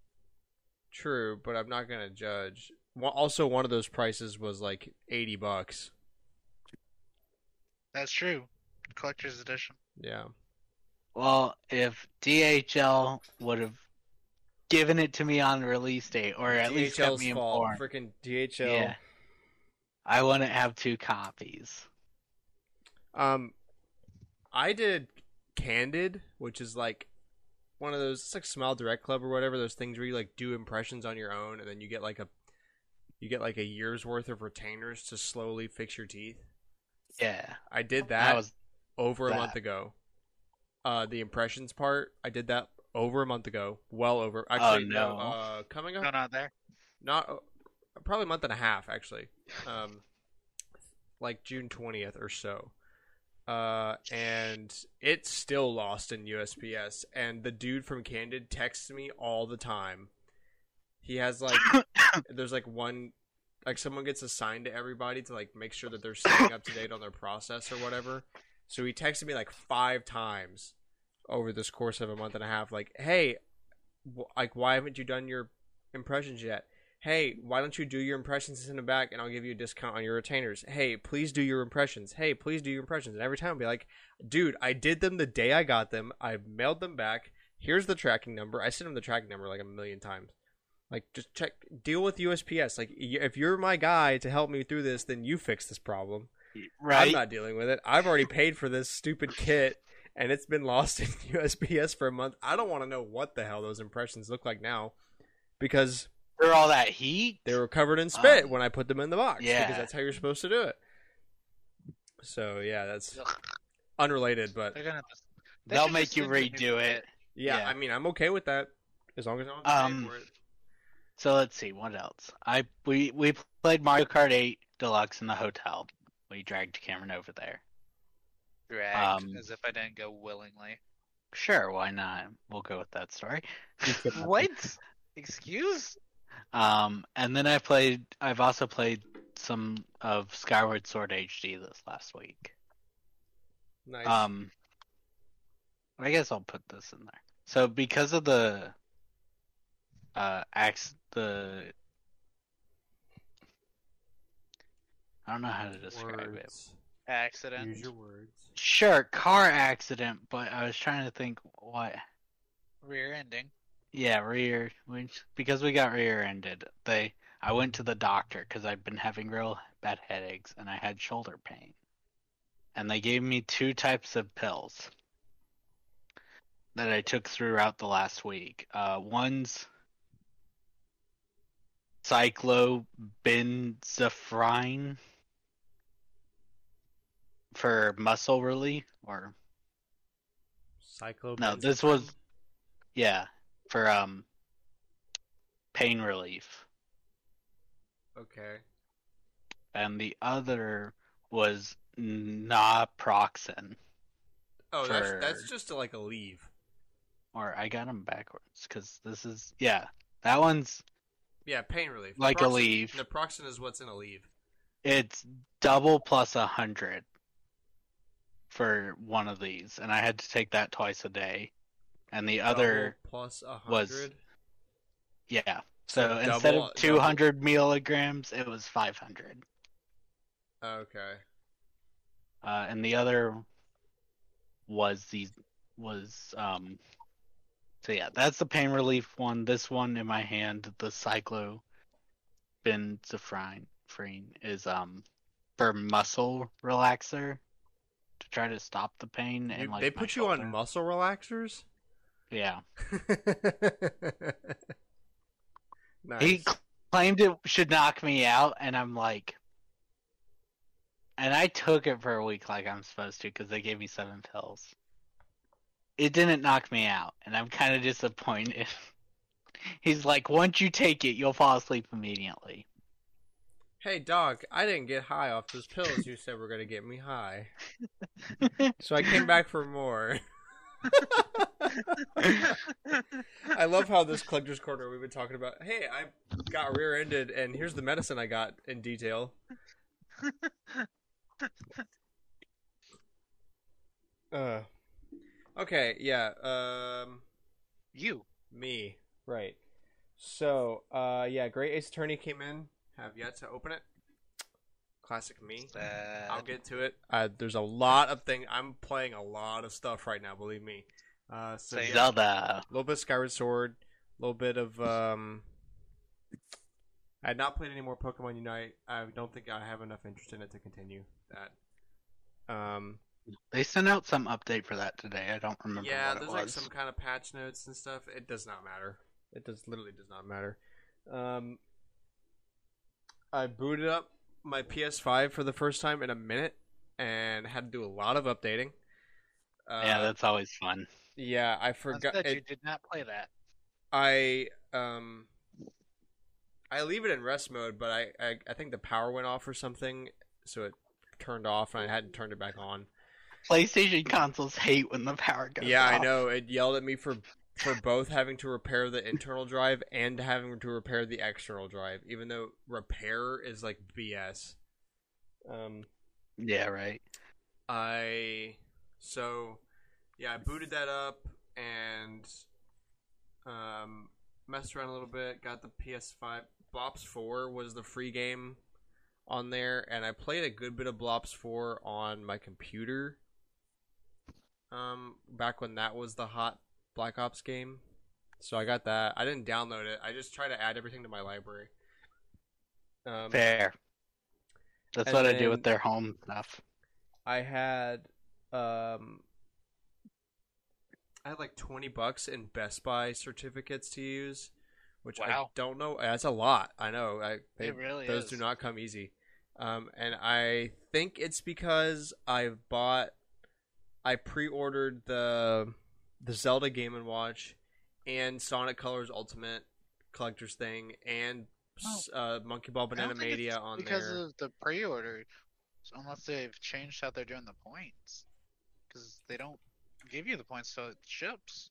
true, but I'm not gonna judge. Also, one of those prices was like eighty bucks. That's true. Collector's edition. Yeah. Well, if DHL would have given it to me on release date, or at least kept DHL's me fault. informed, Freaking DHL. yeah, I wouldn't have two copies. Um, I did Candid, which is like one of those. It's like Smile Direct Club or whatever. Those things where you like do impressions on your own, and then you get like a you get like a year's worth of retainers to slowly fix your teeth. Yeah, I did that that was over a month ago. Uh, the impressions part, I did that over a month ago. Well over. Actually, no. no. Uh, coming up, No, not there. not uh, probably a month and a half actually um like june 20th or so uh and it's still lost in usps and the dude from candid texts me all the time he has like there's like one like someone gets assigned to everybody to like make sure that they're staying up to date on their process or whatever so he texted me like five times over this course of a month and a half like hey wh- like why haven't you done your impressions yet hey, why don't you do your impressions and send them back and I'll give you a discount on your retainers? Hey, please do your impressions. Hey, please do your impressions. And every time I'd be like, dude, I did them the day I got them. I mailed them back. Here's the tracking number. I sent him the tracking number like a million times. Like, just check, deal with USPS. Like, if you're my guy to help me through this, then you fix this problem. I'm not dealing with it. I've already paid for this stupid kit and it's been lost in USPS for a month. I don't want to know what the hell those impressions look like now because they're all that heat, they were covered in spit Um, when I put them in the box yeah. because that's how you're supposed to do it. So yeah, that's unrelated, but they're gonna, they they'll make you send a new redo it. kit. yeah, Yeah. I mean, I'm okay with that as long as I don't have Um, for it. So let's see what else. I we we played Mario Kart 8 Deluxe in the hotel. We dragged Cameron over there. Dragged, Um, as if I didn't go willingly. Sure, why not? We'll go with that story. What? Excuse? Um, and then I played. I've also played some of Skyward Sword HD this last week. Nice. Um, I guess I'll put this in there. So because of the uh ax the I don't know how to describe it. Accident. Use your words. Sure, car accident, but I was trying to think what. Rear ending. Yeah, rear. Which because we got rear-ended, they. I went to the doctor because I'd been having real bad headaches and I had shoulder pain, and they gave me two types of pills that I took throughout the last week. Uh, one's cyclobenzaprine for muscle relief, or Cyclo. no, this was yeah for um pain relief, okay. and the other was naproxen, Oh, that's For- that's just like Aleve. or I got them backwards because this is yeah that one's Yeah, pain relief. Like Aleve. Naproxen is what's in Aleve. it's double plus a hundred for one of these, and I had to take that twice a day, and the other plus a was- hundred. yeah. So So instead double- of 200 milligrams, it was 500. Okay. Uh, and the other was the was um. So yeah, that's the pain relief one. This one in my hand, the cyclobenzaprine freen is um for muscle relaxer. To try to stop the pain. And You- like they put you on muscle relaxers. Yeah, nice. he claimed it should knock me out, and I'm like, and I took it for a week like I'm supposed to because they gave me seven pills. It didn't knock me out, and I'm kind of disappointed. He's like, once you take it, you'll fall asleep immediately. Hey, dog, I didn't get high off those pills you said were going to get me high. So I came back for more. I love how this collector's corner we've been talking about. Hey, I got rear-ended, and here's the medicine I got in detail. Uh, okay, yeah. Um, You. me, right? So, uh, yeah, Great Ace Attorney came in. Have yet to open it. Classic me. Sad. I'll get to it. Uh, there's a lot of things. I'm playing a lot of stuff right now. Believe me. Uh, so Same. yeah, Zelda. a little bit of Skyward Sword, a little bit of um. I had not played any more Pokemon Unite. I don't think I have enough interest in it to continue that. Um, They sent out some update for that today. I don't remember yeah, what there's it like some kind of patch notes and stuff. It does not matter. It does literally does not matter. Um, I booted up my PS5 for the first time in a minute and had to do a lot of updating. Uh, yeah, that's always fun. yeah. I forgot. good, it- you did not play that. I um I leave it in rest mode, but I, I I think the power went off or something, so it turned off and I hadn't turned it back on. PlayStation consoles hate when the power goes yeah, I know. It yelled at me for for both having to repair the internal drive and having to repair the external drive, even though repair is like BS. Um Yeah, right. I so yeah, I booted that up and um messed around a little bit, got the PS5 Blops 4 was the free game on there and I played a good bit of Blops 4 on my computer. Um back when that was the hot Black Ops game. So I got that. I didn't download it. I just tried to add everything to my library. Um Fair. That's what I do with their home stuff. I had um I had like 20 bucks in Best Buy certificates to use, which I don't know. That's a lot. I know. I they, It really those is. do not come easy. Um and I think it's because I bought I pre-ordered the the Zelda Game and Watch and Sonic Colors Ultimate collector's thing and s uh, Monkey Ball Banana Mania on because there. of the pre-order, unless they've changed how they're doing the points, because they don't give you the points till it ships,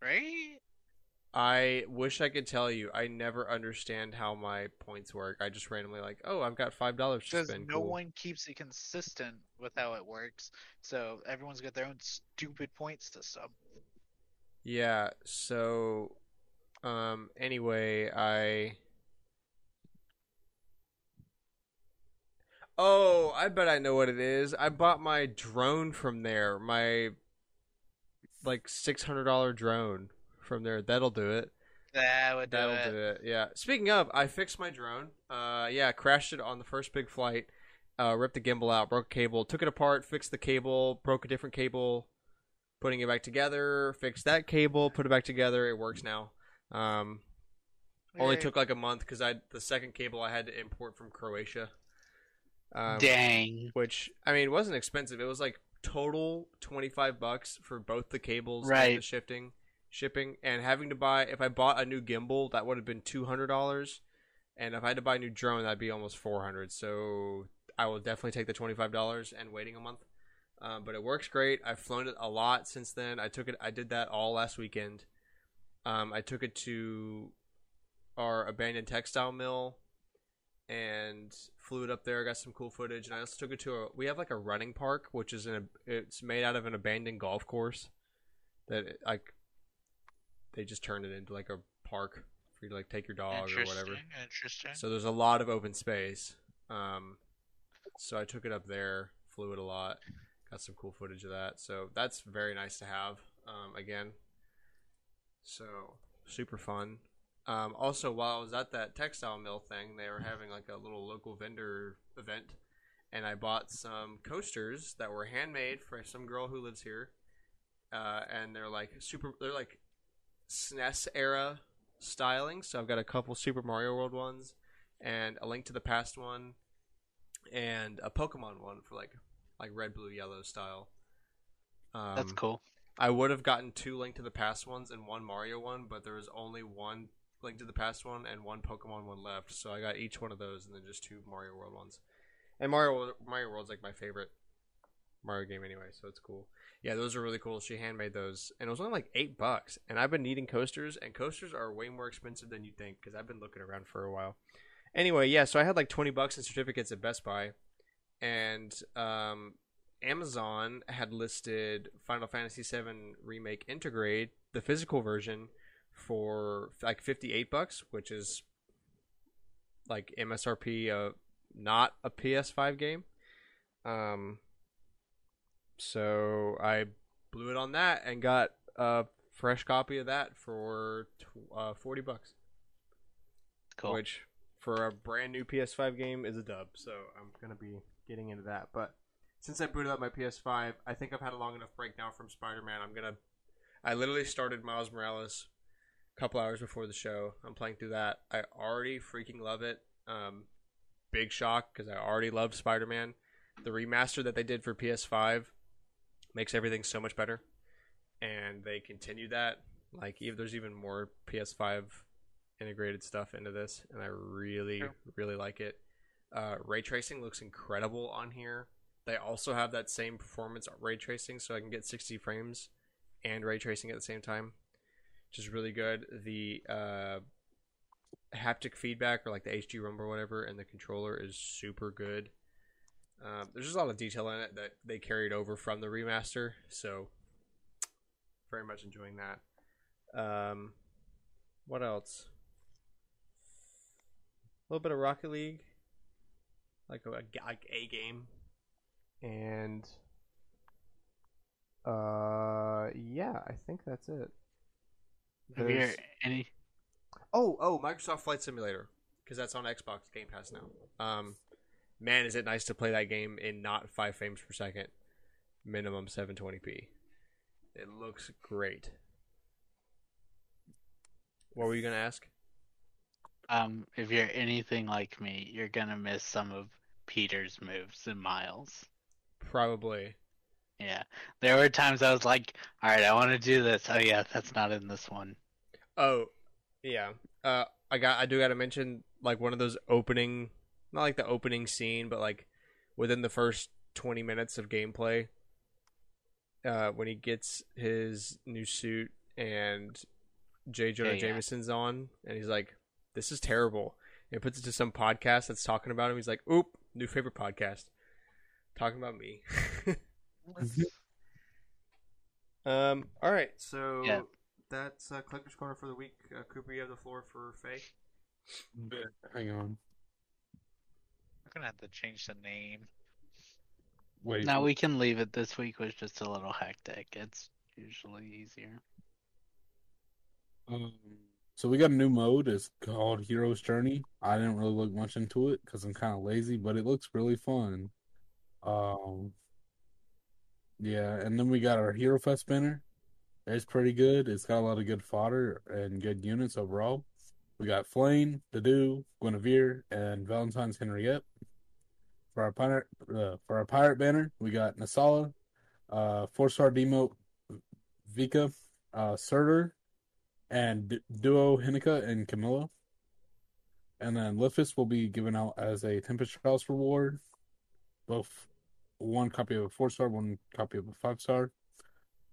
right? I wish I could tell you. I never understand how my points work. I just randomly like, oh, I've got five dollars to Because spend. no cool. one keeps it consistent with how it works, so everyone's got their own stupid point system. Yeah. So, um. Anyway, I. Oh, I bet I know what it is. I bought my drone from there. My like six hundred dollar drone from there. That'll do it. That would do That'll it. do it. Yeah. Speaking of, I fixed my drone. Uh, yeah, crashed it on the first big flight. Uh, ripped the gimbal out, broke a cable, took it apart, fixed the cable, broke a different cable, putting it back together, fixed that cable, put it back together. It works now. Um, only took like a month because I the second cable I had to import from Croatia. Um, Dang. which I mean wasn't expensive. It was like total twenty five bucks for both the cables and the Right. shifting, shipping, and having to buy. If I bought a new gimbal, that would have been two hundred dollars, and if I had to buy a new drone, that'd be almost four hundred. So I will definitely take the twenty five dollars and waiting a month. Um, but it works great. I've flown it a lot since then. I took it. I did that all last weekend. Um, I took it to our abandoned textile mill and flew it up there. Got some cool footage, and I also took it to a. We have like a running park, which is in a. It's made out of an abandoned golf course. That like, they just turned it into like a park for you to like take your dog or Interesting. whatever. Interesting. So there's a lot of open space. Um, so I took it up there, flew it a lot, got some cool footage of that. So that's very nice to have. Um, again, so super fun. Um, also, while I was at that textile mill thing, they were having like a little local vendor event, and I bought some coasters that were handmade for some girl who lives here, uh, and they're like super. They're like SNES era styling. So I've got a couple Super Mario World ones, and a Link to the Past one, and a Pokemon one for like like red, blue, yellow style. Um, That's cool. I would have gotten two Link to the Past ones and one Mario one, but there was only one Link to the Past one and one Pokemon one left. So I got each one of those and then just two Mario World ones. And Mario Mario World's like my favorite Mario game anyway, so it's cool. Yeah, those are really cool. She handmade those, and it was only like eight bucks. And I've been needing coasters, and coasters are way more expensive than you think because I've been looking around for a while. Anyway, yeah, so I had like twenty bucks in certificates at Best Buy, and um, Amazon had listed Final Fantasy VII Remake Intergrade, the physical version, for like fifty-eight bucks, which is like MSRP, uh, not a PS5 game. Um, so I blew it on that and got a fresh copy of that for uh, forty bucks, Cool. which for a brand new PS5 game is a dub. So I'm gonna be getting into that. But since I booted up my PS5, I think I've had a long enough breakdown from Spider-Man. I'm gonna. I literally started Miles Morales a couple hours before the show. I'm playing through that. I already freaking love it. Um, big shock because I already loved Spider Man. The remaster that they did for PS5 makes everything so much better, and they continue that. Like, even there's even more PS5 integrated stuff into this, and I really, True. really like it. Uh, ray tracing looks incredible on here. They also have that same performance ray tracing, so I can get 60 frames and ray tracing at the same time, which is really good. The uh, haptic feedback, or like the HD rumble or whatever, and the controller is super good. Um, there's just a lot of detail in it that they carried over from the remaster, so very much enjoying that. Um, what else? A little bit of Rocket League, like a, like a game, and uh, yeah, I think that's it. Have you There's- any? Oh, oh, Microsoft Flight Simulator, because that's on Xbox Game Pass now. Um, man, is it nice to play that game in not five frames per second, minimum 720p. It looks great. What were you gonna ask? Um, if you're anything like me, you're gonna miss some of Peter's moves and Miles. Probably. Yeah, there were times I was like, "All right, I want to do this." Oh yeah, that's not in this one. Oh, yeah. Uh, I got. I do got to mention like one of those opening, not like the opening scene, but like within the first twenty minutes of gameplay, uh, when he gets his new suit and J. Jonah Yeah, yeah. Jameson's on, and he's like, "This is terrible." And he puts it to some podcast that's talking about him. He's like, "Oop, new favorite podcast, talking about me." um. All right. So Yeah. that's uh, Collector's Corner for the week. Uh, Cooper, you have the floor for FEH. Hang on. I'm gonna have to change the name. Wait. Now we can leave it. This week was just a little hectic. It's usually easier. Um, so we got a new mode. It's called Hero's Journey. I didn't really look much into it because I'm kind of lazy, but it looks really fun. Um, yeah, and then we got our Hero Fest banner. It's pretty good. It's got a lot of good fodder and good units overall. We got Flayn, Dedue, Guinevere, and Valentine's Henriette. For our pirate, uh, for our pirate banner, we got Nasala, uh, four star demo, Vika, uh, and D- Duo Hinoka and Camilla. And then Lifis will be given out as a Tempest Trials reward. Both one copy of a four star, one copy of a five star.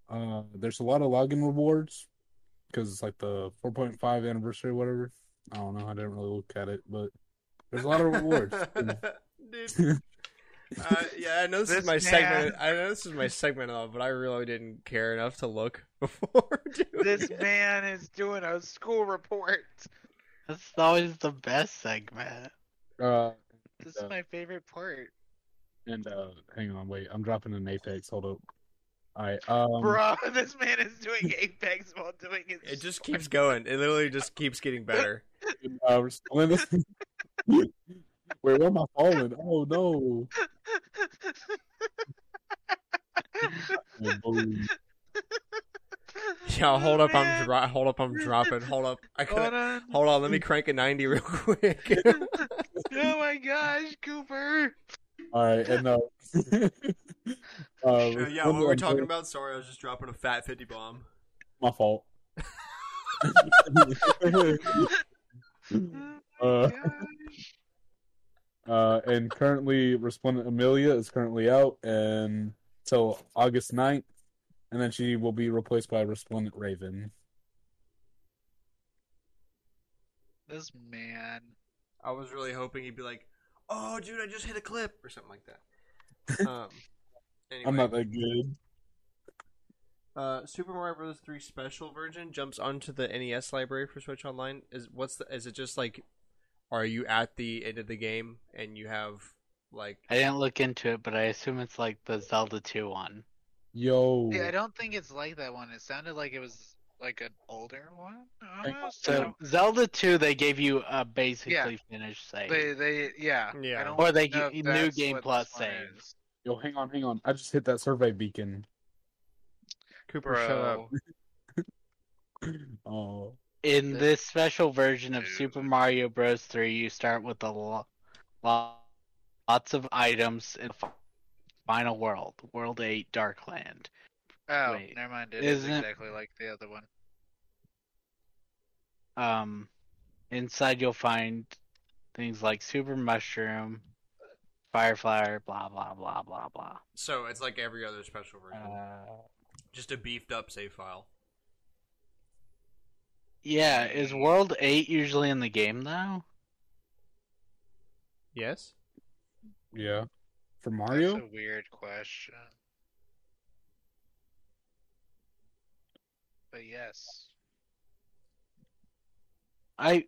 Uh, there's a lot of login rewards because it's like the 4.5 anniversary, or whatever. I don't know. I didn't really look at it, but there's a lot of rewards. Dude. Uh, yeah, I know this, is my man- segment. I know this is my segment, of, but I really didn't care enough to look before doing This it. man is doing a school report. That's always the best segment. uh, This Yeah. is my favorite part. and uh, hang on, wait. I'm dropping an Apex. Hold up. Um, bro, this man is doing apex while doing his. It just keeps going. It literally just keeps getting better. uh, we're still in. Wait, where am I falling? Oh no! Yeah, oh, hold up, I'm dro- hold up, I'm dropping. Hold up, I could hold on. hold on. Let me crank a ninety real quick. oh my gosh, Cooper! All right, and uh, uh, Uh, yeah, what were we responded talking about? Sorry, I was just dropping a fat 50 bomb. My fault. Uh. Uh, and currently, Resplendent Amelia is currently out until August 9th, and then she will be replaced by Resplendent Raven. This man. I was really hoping he'd be like, "Oh, dude, I just hit a clip" or something like that. Um, anyway, I'm not that good. Uh, Super Mario Bros. 3 Special version jumps onto the NES library for Switch Online. Is what's the? Is it just like, are you at the end of the game and you have like? I didn't look into it, but I assume it's like the Zelda 2 one. Yo, Yeah, I don't think it's like that one. It sounded like it was like an older one. Almost. So Zelda 2, they gave you a basically finished save, they, they, yeah. Yeah. Or they give if new game plus this one save. yo, hang on, hang on. I just hit that survey beacon. Cooper, shut up. Oh, In The- this special version of Super Mario Bros. 3, you start with a lo- lo- lots of items in Final World, World 8, Darkland. Oh, Wait, never mind. It is isn't it- exactly like the other one. Um, inside you'll find things like Super Mushroom, Fire Flower, blah blah blah blah blah. So it's like every other special version, Uh, just a beefed up save file. yeah, is World 8 usually in the game though? Yes. yeah. For Mario? That's a weird question. But yes. I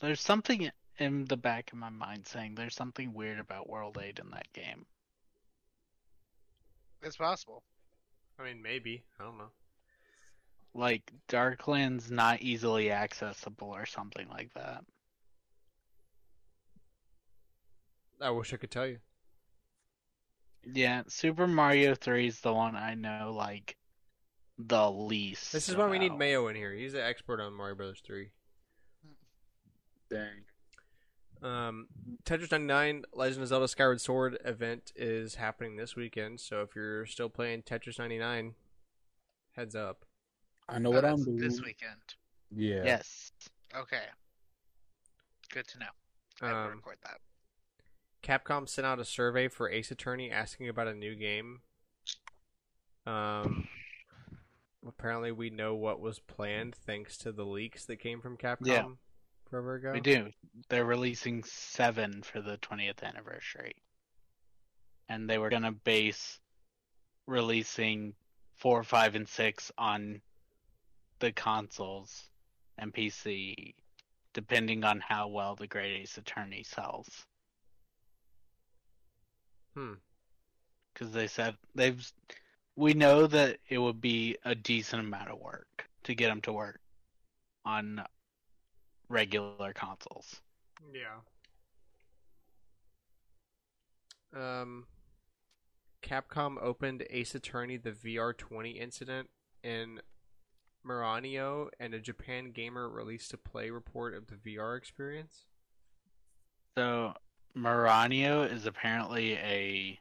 there's something in the back of my mind saying there's something weird about World 8 in that game. It's possible. I mean, maybe I don't know. Like Darkland's not easily accessible or something like that. I wish I could tell you. Yeah, Super Mario 3 is the one I know like the least. This is why we need. Mayo in here. He's the expert on Mario Bros. Three. Dang. Um, Tetris 99 Legend of Zelda Skyward Sword event is happening this weekend. So if you're still playing Tetris 99, heads up. I know Oh, what I'm doing. this weekend. Yeah. Yes. Okay. Good to know. I will Um, record that. Capcom sent out a survey for Ace Attorney asking about a new game. Um, apparently we know what was planned thanks to the leaks that came from Capcom Yeah. forever ago. We do. They're releasing 7 for the 20th anniversary. And they were going to base releasing 4, 5 and 6 on the consoles and PC depending on how well the Great Ace Attorney sells. Hmm. because they said they've we know that it would be a decent amount of work to get them to work on regular consoles. Yeah. Um, Capcom opened Ace Attorney the VR20 incident in Miranio, and a Japan gamer released a play report of the VR experience. So Miranio is apparently a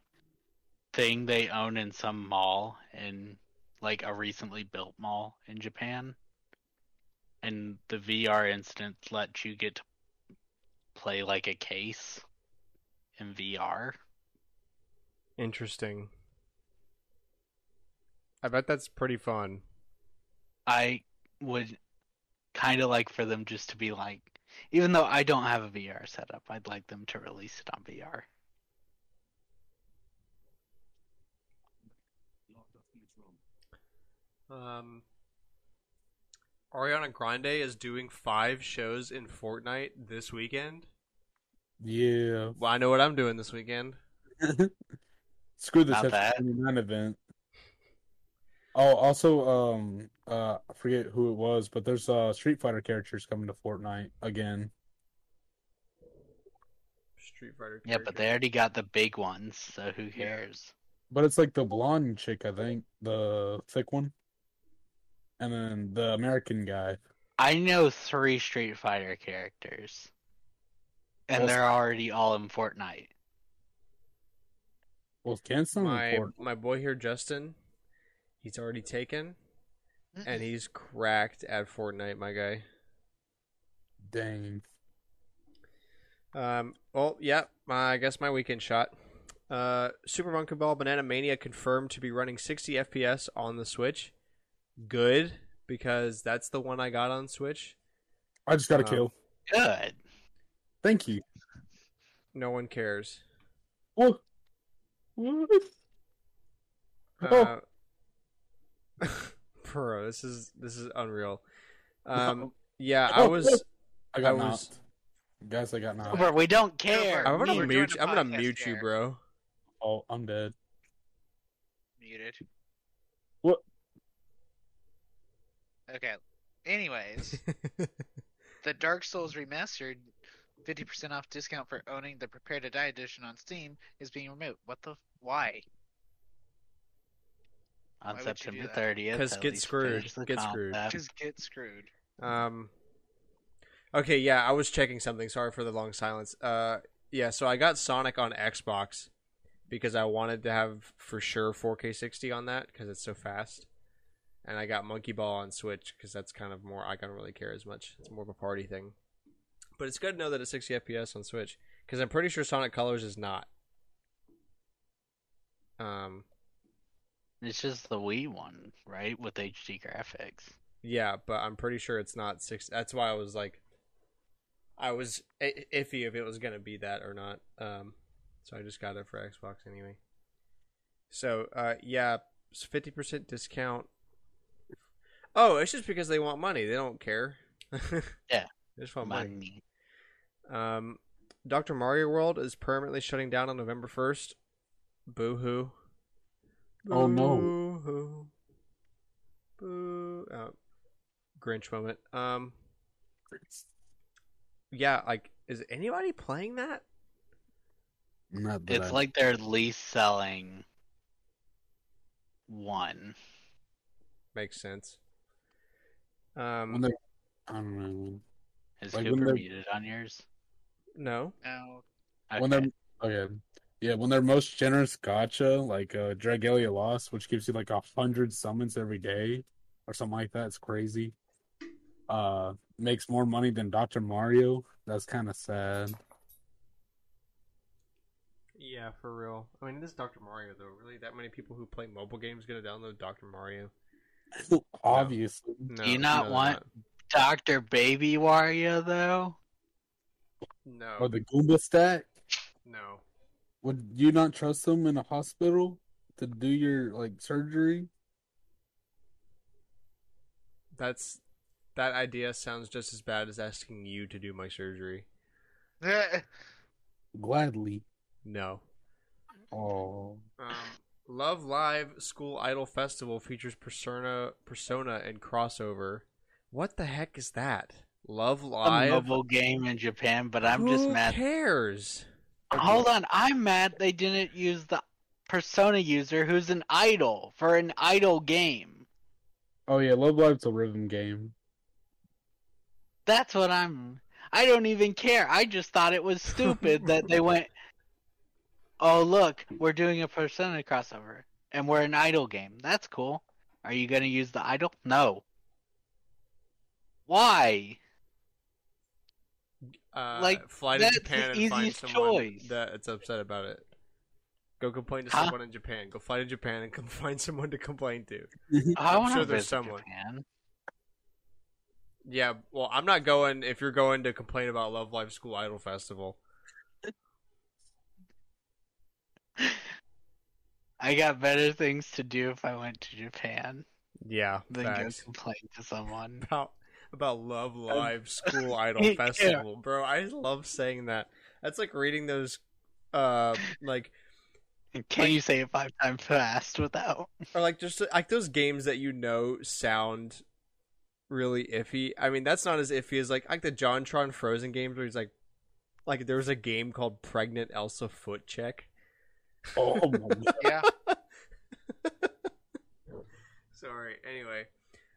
thing they own in some mall in like a recently built mall in Japan. And the VR instance lets you get to play like a case in VR. Interesting. I bet that's pretty fun. I would kind of like for them just to be like, even though I don't have a VR setup, I'd like them to release it on VR. Um, Ariana Grande is doing five shows in Fortnite this weekend. Yeah. Well, I know what I'm doing this weekend. Screw the Not Tetris bad. 99 event. Oh, also, um, uh, I forget who it was, but there's uh Street Fighter characters coming to Fortnite again. Street Fighter. Yeah, but they already got the big ones, so who cares? But it's like the blonde chick, I think, the thick one, and then the American guy. I know three Street Fighter characters, and Well, they're already all in Fortnite. Well, Cancel My Fort. my boy here, Justin, he's already taken, and he's cracked at Fortnite, my guy. Dang. Um. Well, yeah. My, I guess my weekend shot. Uh, Super Monkey Ball Banana Mania confirmed to be running 60 FPS on the Switch. Good because that's the one I got on Switch. I just got a Um, kill. Good. Thank you. No one cares. What? What? Oh. Uh, bro, this is this is unreal. Um. Yeah, I Oh, was. I got I was- knocked. Guys, I got knocked. But we don't care. I'm gonna We're mute. I'm gonna podcast mute you, bro. Oh, I'm dead. Muted. What? Okay. Anyways, the Dark Souls remastered 50% off discount for owning the Prepare to Die edition on Steam is being removed. What the? Why? On Why would you do September that? 30th. 'Cause at get least screwed. finish the Get screwed. concept. Just get screwed. Um. Okay, yeah, I was checking something. Sorry for the long silence. Uh, yeah, so I got Sonic on Xbox because I wanted to have for sure 4K 60 on that because it's so fast, and I got Monkey Ball on Switch because that's kind of more. I don't really care as much. It's more of a party thing. But it's good to know that it's 60 FPS on Switch because I'm pretty sure Sonic Colors is not. Um. It's just the Wii one, right? With HD graphics. Yeah, but I'm pretty sure it's not six. That's why I was like, I was i- iffy if it was gonna be that or not. Um, so I just got it for Xbox anyway. So, uh, yeah, fifty percent discount. Oh, it's just because they want money. They don't care. Yeah. they just want money. Money. Um, Doctor Mario World is permanently shutting down on November first. Boo hoo. Oh, no. Boo hoo. Boo. Oh, Grinch moment. Um, yeah, like, is anybody playing that? Not that It's I- like they're least selling one. Makes sense. When Um, they, I don't know. Is Like Cooper they're- muted on yours? no. No. When they're okay, yeah, when their most generous gotcha, like uh, Dragalia Lost, which gives you like a hundred summons every day or something like that, it's crazy. Uh, makes more money than Doctor Mario. That's kind of sad. Yeah, for real. I mean, this is Doctor Mario though. Really, that many people who play mobile games gonna download Doctor Mario? Obviously, No. Do you not no, they're want- Doctor Baby Wario though? No. or the Goomba stack. no. Would you not trust them in a hospital to do your like surgery? That's that idea sounds just as bad as asking you to do my surgery. Gladly. No. Oh, Um, Love Live School Idol Festival features Persona, Persona, and crossover. What the heck is that? Love Live, A Live. mobile game in Japan, but I'm just Who mad. cares? Hold on, I'm mad they didn't use the Persona user who's an idol for an idol game. oh yeah, Love Live's a rhythm game. That's what I'm. I don't even care. I just thought it was stupid that they went. Oh look, we're doing a Persona crossover, and we're an idol game. That's cool. Are you gonna use the idol? No. Why? Uh, Like, fly to Japan and find someone choice. that's upset about it. Go complain to Huh? someone in Japan. Go fly to Japan and come find someone to complain to. I I'm want sure there's someone. Japan. Yeah, well, I'm not going if you're going to complain about Love Live School Idol Festival. I got better things to do if I went to Japan Yeah, than facts. go complain to someone. about about Love Live School Idol Festival, bro. I love saying that. That's like reading those, uh, like Can Like- you say it five times fast without? or like just like those games that you know sound really iffy. I mean, that's not as iffy as like like the JonTron Frozen games where he's like, like there was a game called Pregnant Elsa Foot Check. Oh my god. yeah. Sorry. Anyway,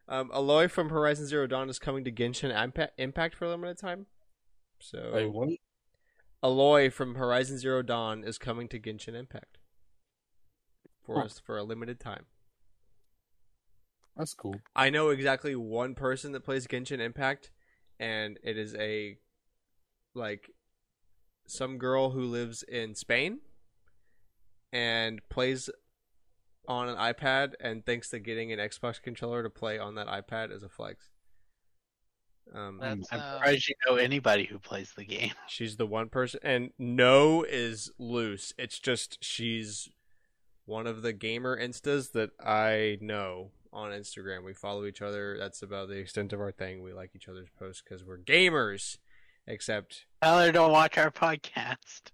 um, Aloy from Horizon Zero Dawn is coming to Genshin Impact for a limited time. So Wait, what? Aloy from Horizon Zero Dawn is coming to Genshin Impact for Huh. us for a limited time. That's cool. I know exactly one person that plays Genshin Impact, and it is a like some girl who lives in Spain and plays on an iPad and thinks that getting an Xbox controller to play on that iPad is a flex. Um, That's, I'm uh, surprised you know anybody who plays the game. she's the one person, and no is loose. It's just she's one of the gamer instas that I know on Instagram. We follow each other. That's about the extent of our thing. We like each other's posts because we're gamers. Except, Tell her don't watch our podcast.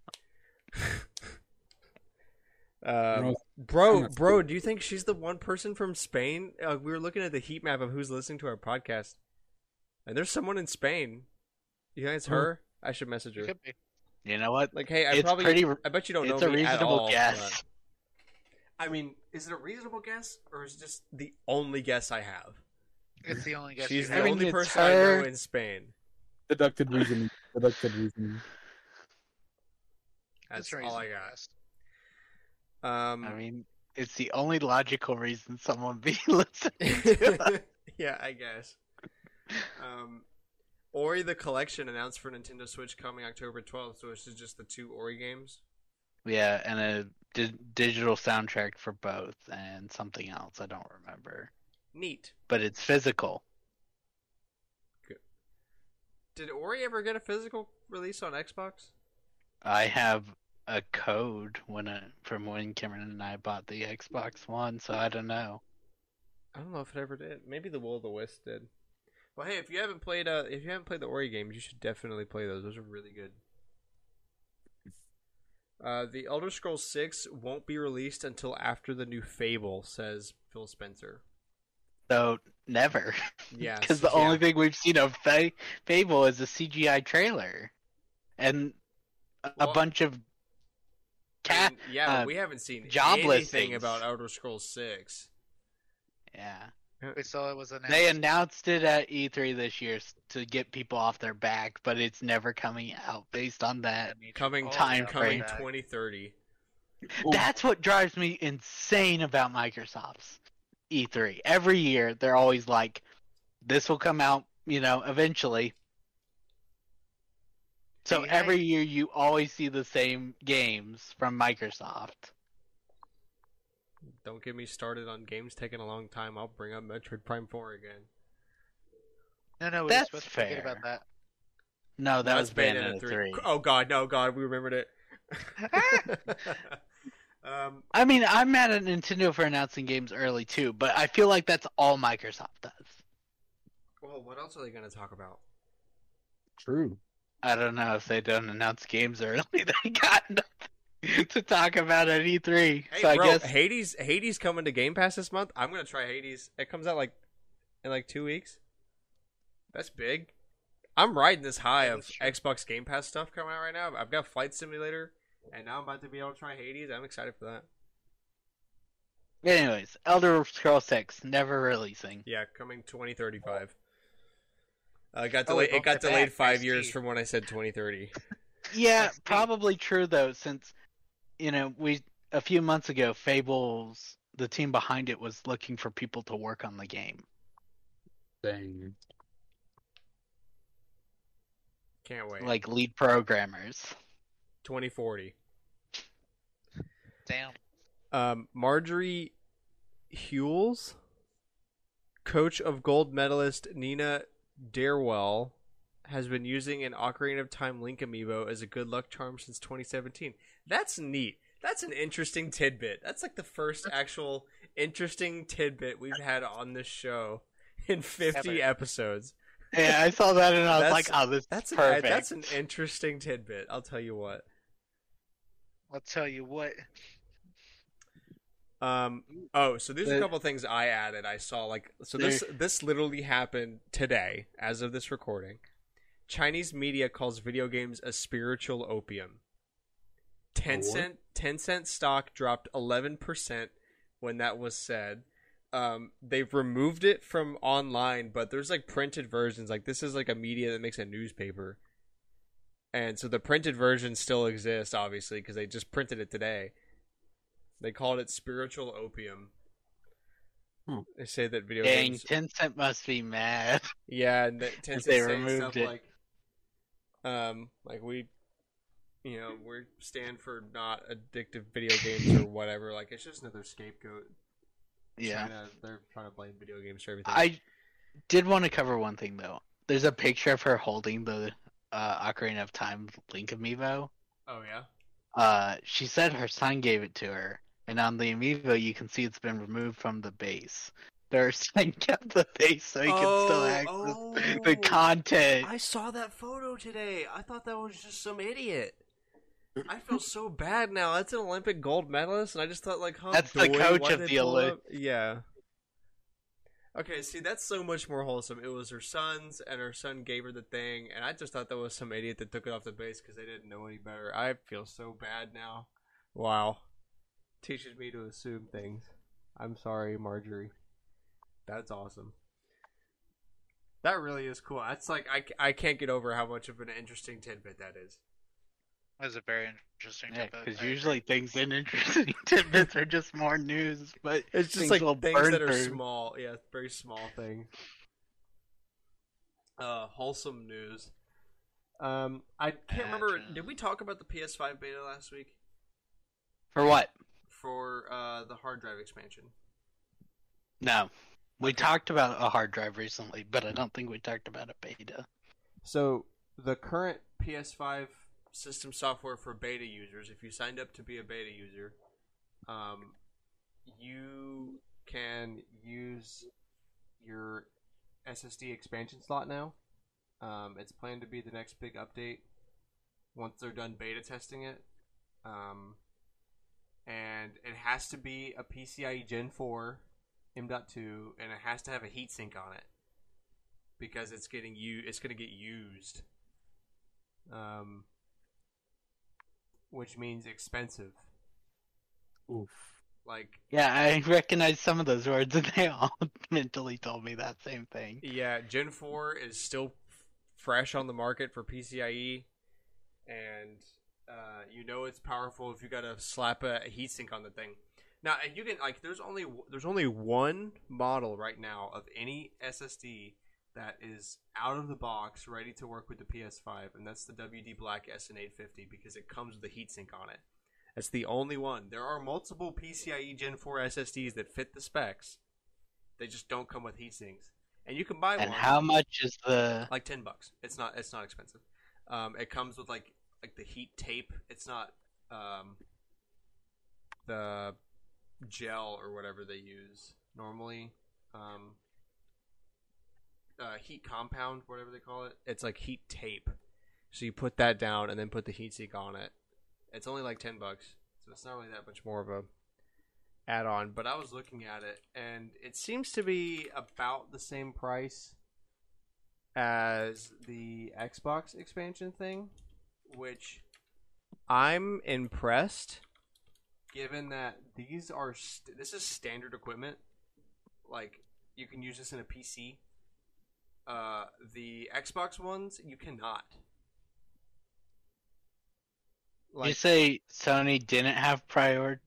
um, bro, bro, cool. do you think she's the one person from Spain? Uh, we were looking at the heat map of who's listening to our podcast, and there's someone in Spain. You think it's Huh. her? I should message her. Could be. You know what? Like, hey, I It's probably, pretty- I bet you don't know it's a me at reasonable all, guess. I mean, is it a reasonable guess, or is it just the only guess I have? It's the only guess. She's the I mean, only it's person I know in Spain. Deducted reasoning. Deducted reasoning. That's It's a all I reasonable got. Um, I mean, it's the only logical reason someone be listening to yeah, I guess. Um, Ori the Collection announced for Nintendo Switch coming October 12th, so this is just the two Ori games. Yeah, and a di- digital soundtrack for both, and something else I don't remember. Neat. But it's physical. Good. Did Ori ever get a physical release on Xbox? I have a code when I, from when Cameron and I bought the Xbox One, so I don't know. I don't know if it ever did. Maybe the Will of the Wisp did. Well, hey, if you haven't played uh, if you haven't played the Ori games, you should definitely play those. Those are really good. Uh, the Elder Scrolls Six won't be released until after the new Fable, says Phil Spencer. So never, Yeah, because the only thing we've seen of Fa- Fable is a CGI trailer, and a, a Well, bunch of cat. yeah, uh, we haven't seen job anything listings. about Elder Scrolls Six. Yeah, We saw it was announced. they announced it at E3 this year to get people off their back, but it's never coming out based on that. Coming Oh, time yeah, coming that. 2030. That's what drives me insane about Microsoft's E3. Every year, they're always like, "This will come out, you know, eventually." So Hey, every year, you always see the same games from Microsoft. Don't get me started on games taking a long time. I'll bring up Metroid Prime 4 again. No, no, we That's were supposed to forget fair. about that. No, that That's was Bayonetta 3. Oh god, no, god, we remembered it. um, I mean, I'm mad at Nintendo for announcing games early too, but I feel like that's all Microsoft does. well, what else are they going to talk about? True. I don't know if they don't announce games early, they got nothing to talk about at E3. Hey, so I guess Hades, Hades coming to Game Pass this month. I'm going to try Hades. It comes out like in like two weeks. That's big. I'm riding this high of. Xbox Game Pass stuff coming out right now. I've got Flight Simulator, and now I'm about to be able to try Hades. I'm excited for that. Anyways, Elder Scrolls Six never releasing. Yeah, coming 2035. Uh, got Oh, delayed. wait, it got delayed back, five I years see. from when I said 2030. Yeah, probably true though, since you know we a few months ago, Fables, the team behind it was looking for people to work on the game. Dang. Can't wait. like lead programmers. 2040. Damn. Um, Marjorie Heuls, coach of gold medalist Nina Derwael, has been using an Ocarina of Time Link amiibo as a good luck charm since 2017. That's neat. That's an interesting tidbit. That's like the first actual interesting tidbit we've had on this show in 50 Ever. episodes. Yeah, I saw that and I was That's- like, "Oh, this That's is an, perfect." that's an interesting tidbit. I'll tell you what. I'll tell you what. Um. Oh, so there's a couple things I added. I saw like so this this literally happened today, as of this recording. Chinese media calls video games a spiritual opium. Tencent Tencent stock dropped 11 percent when that was said. um, they've removed it from online, but there's like printed versions. Like this is like a media that makes a newspaper, and so the printed version still exists, obviously, because they just printed it today. They called it spiritual opium. Hmm. They say that video Dang, games, Tencent must be mad. yeah, and that tends they removed stuff it. like, um, like we, you know, we stand for not addictive video games or whatever. Like it's just another scapegoat. Yeah. China, they're trying to blame video games for everything. I did want to cover one thing though. There's a picture of her holding the uh, Ocarina of Time Link Amiibo. oh yeah. Uh, she said her son gave it to her, and on the Amiibo you can see it's been removed from the base. Their son kept the base so he can still oh, access the oh. content. I saw that photo today. I thought that was just some idiot. I feel so bad now. That's an Olympic gold medalist, and I just thought like, huh? That's the coach of the pull it Olymp- up? Yeah. Okay, see, that's so much more wholesome. It was her son's, and her son gave her the thing, and I just thought that was some idiot that took it off the base because they didn't know any better. I feel so bad now. Wow. Teaches me to assume things. I'm sorry, Marjorie. That's awesome. That really is cool. That's like I, I can't get over how much of an interesting tidbit that is. That's a very interesting. Yeah, tidbit. because usually things in interesting tidbits are just more news, but It's just things like will things burn that are through. small. Yeah, very small things. Uh, wholesome news. Um, I can't remember. Did we talk about the PS5 beta last week For what? For uh the hard drive expansion? No. We Okay. talked about a hard drive recently, but I don't think we talked about a beta. So the current PS5 system software for beta users, if you signed up to be a beta user, um, you can use your SSD expansion slot now. Um, it's planned to be the next big update once they're done beta testing it. Um, and it has to be a PCIe Gen 4 M.2, and it has to have a heatsink on it because it's getting you it's going to get used um which means expensive Oof. like Yeah, I recognize some of those words, and they all mentally told me that same thing. yeah gen 4 is still f- fresh on the market for pcie and uh, you know it's powerful if you gotta slap a, heatsink on the thing now and you can like there's only there's only one model right now of any ssd that is out of the box ready to work with the ps5 and that's the wd black sn850 because it comes with a heatsink on it That's the only one. There are multiple PCIe Gen 4 SSDs that fit the specs. They just don't come with heatsinks. And you can buy And one And how much is the? like 10 bucks. It's not it's not expensive. Um it comes with like like the heat tape. It's not um the gel or whatever they use normally. Um uh, heat compound, whatever they call it. It's like heat tape. So you put that down and then put the heatsink on it. It's only like ten bucks, so it's not really that much more of a add-on. But I was looking at it, and it seems to be about the same price as the Xbox expansion thing, which I'm impressed, given that these are st- this is standard equipment. Like you can use this in a PC. Uh, the Xbox ones you cannot. you say Sony didn't have priority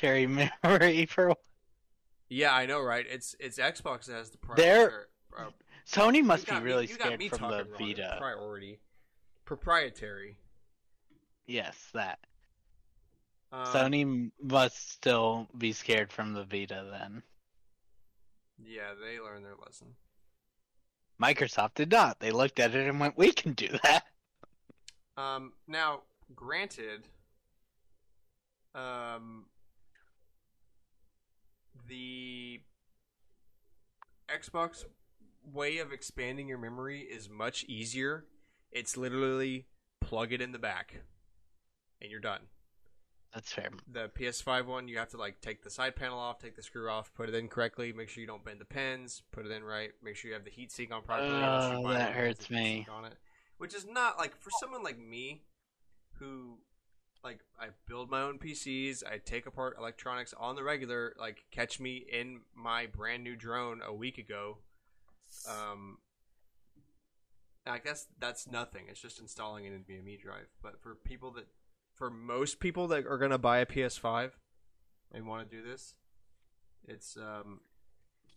memory for? yeah, I know, right? It's it's Xbox that has the They're- priority. Uh, Sony must you got be me- really you got scared me from the wrong. Vita. Priority, proprietary. Yes, that. Um, Sony must still be scared from the Vita then. Yeah, they learned their lesson. Microsoft did not. They looked at it and went, "We can do that." Um, now, granted, um, the Xbox way of expanding your memory is much easier. It's literally plug it in the back, and you're done. That's fair. The PS5 one, you have to like take the side panel off, take the screw off, put it in correctly, make sure you don't bend the pins, put it in right, make sure you have the heat sink on properly. Oh, that one that has hurts me. On it, which is not like for someone like me, who like I build my own PCs. I take apart electronics on the regular. Like catch me in my brand new drone a week ago. Um, I guess that's nothing. It's just installing an NVMe drive. But for people that, for most people that are gonna buy a PS5 and want to do this, it's um,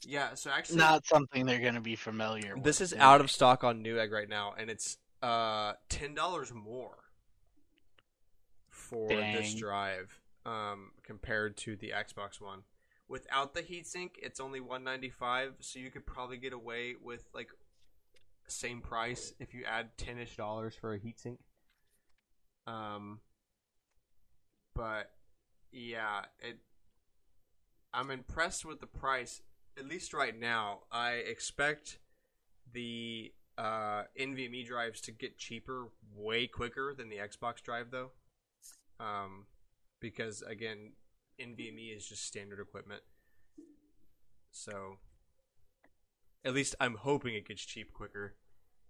yeah. So actually, Not something they're going to be familiar with. this is anyway. out of stock on Newegg right now, and it's uh ten dollars more for this drive um compared to the Xbox One. Without the heatsink, it's only one ninety five, so you could probably get away with like same price if you add ten ish dollars for a heatsink. Um, but yeah, it. I'm impressed with the price. At least right now, I expect the uh, NVMe drives to get cheaper way quicker than the Xbox drive, though. Um, because again, NVMe is just standard equipment. So, at least I'm hoping it gets cheap quicker,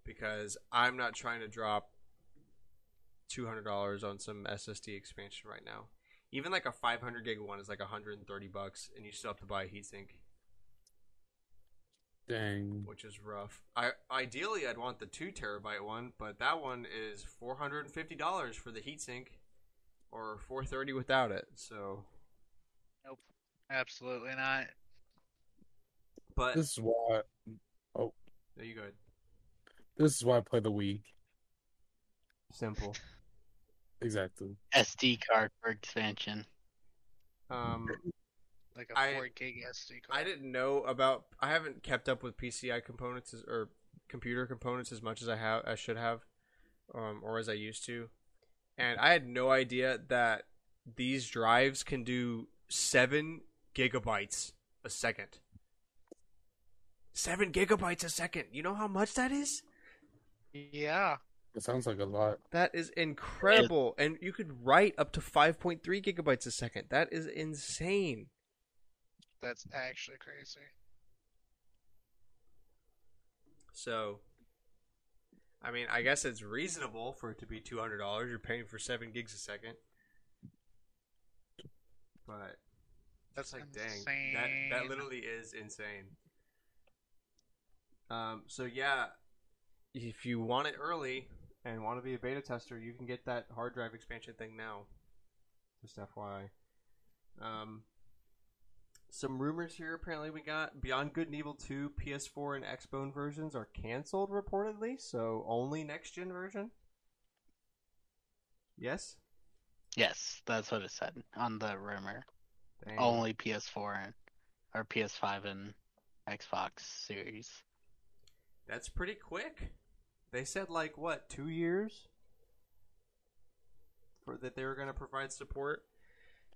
because I'm not trying to drop two hundred dollars on some SSD expansion right now. Even like a 500 gig one is like 130 bucks, and you still have to buy a heatsink Dang. which is rough. I ideally I'd want the two terabyte one, but that one is four hundred and fifty dollars for the heatsink, or four thirty without it. So, Nope. Absolutely not. But This is why. Oh, there you go. This is why I play the Wii. Simple. Exactly. SD card for expansion. Um, Like a I- 4 gig SD card. I didn't know about. I haven't kept up with PCI components as, or computer components as much as I have. I should have, um, or as I used to, and I had no idea that these drives can do seven gigabytes a second. Seven gigabytes a second. You know how much that is? Yeah. It sounds like a lot. That is incredible. And you could write up to 5.3 gigabytes a second. That is insane. That's actually crazy. So, I mean, I guess it's reasonable for it to be two hundred dollars. You're paying for seven gigs a second, but That's like, insane. dang, that that literally is insane. Um. So yeah, if you want it early and want to be a beta tester, you can get that hard drive expansion thing now. Just FYI. Um. Some rumors here. Apparently, we got Beyond Good and Evil 2 PS4 and Xbone versions are canceled reportedly, so only next gen version. Yes. Yes, that's what it said on the rumor. Dang. Only PS4 and or PS5 and Xbox Series. That's pretty quick. They said like what two years for that they were going to provide support.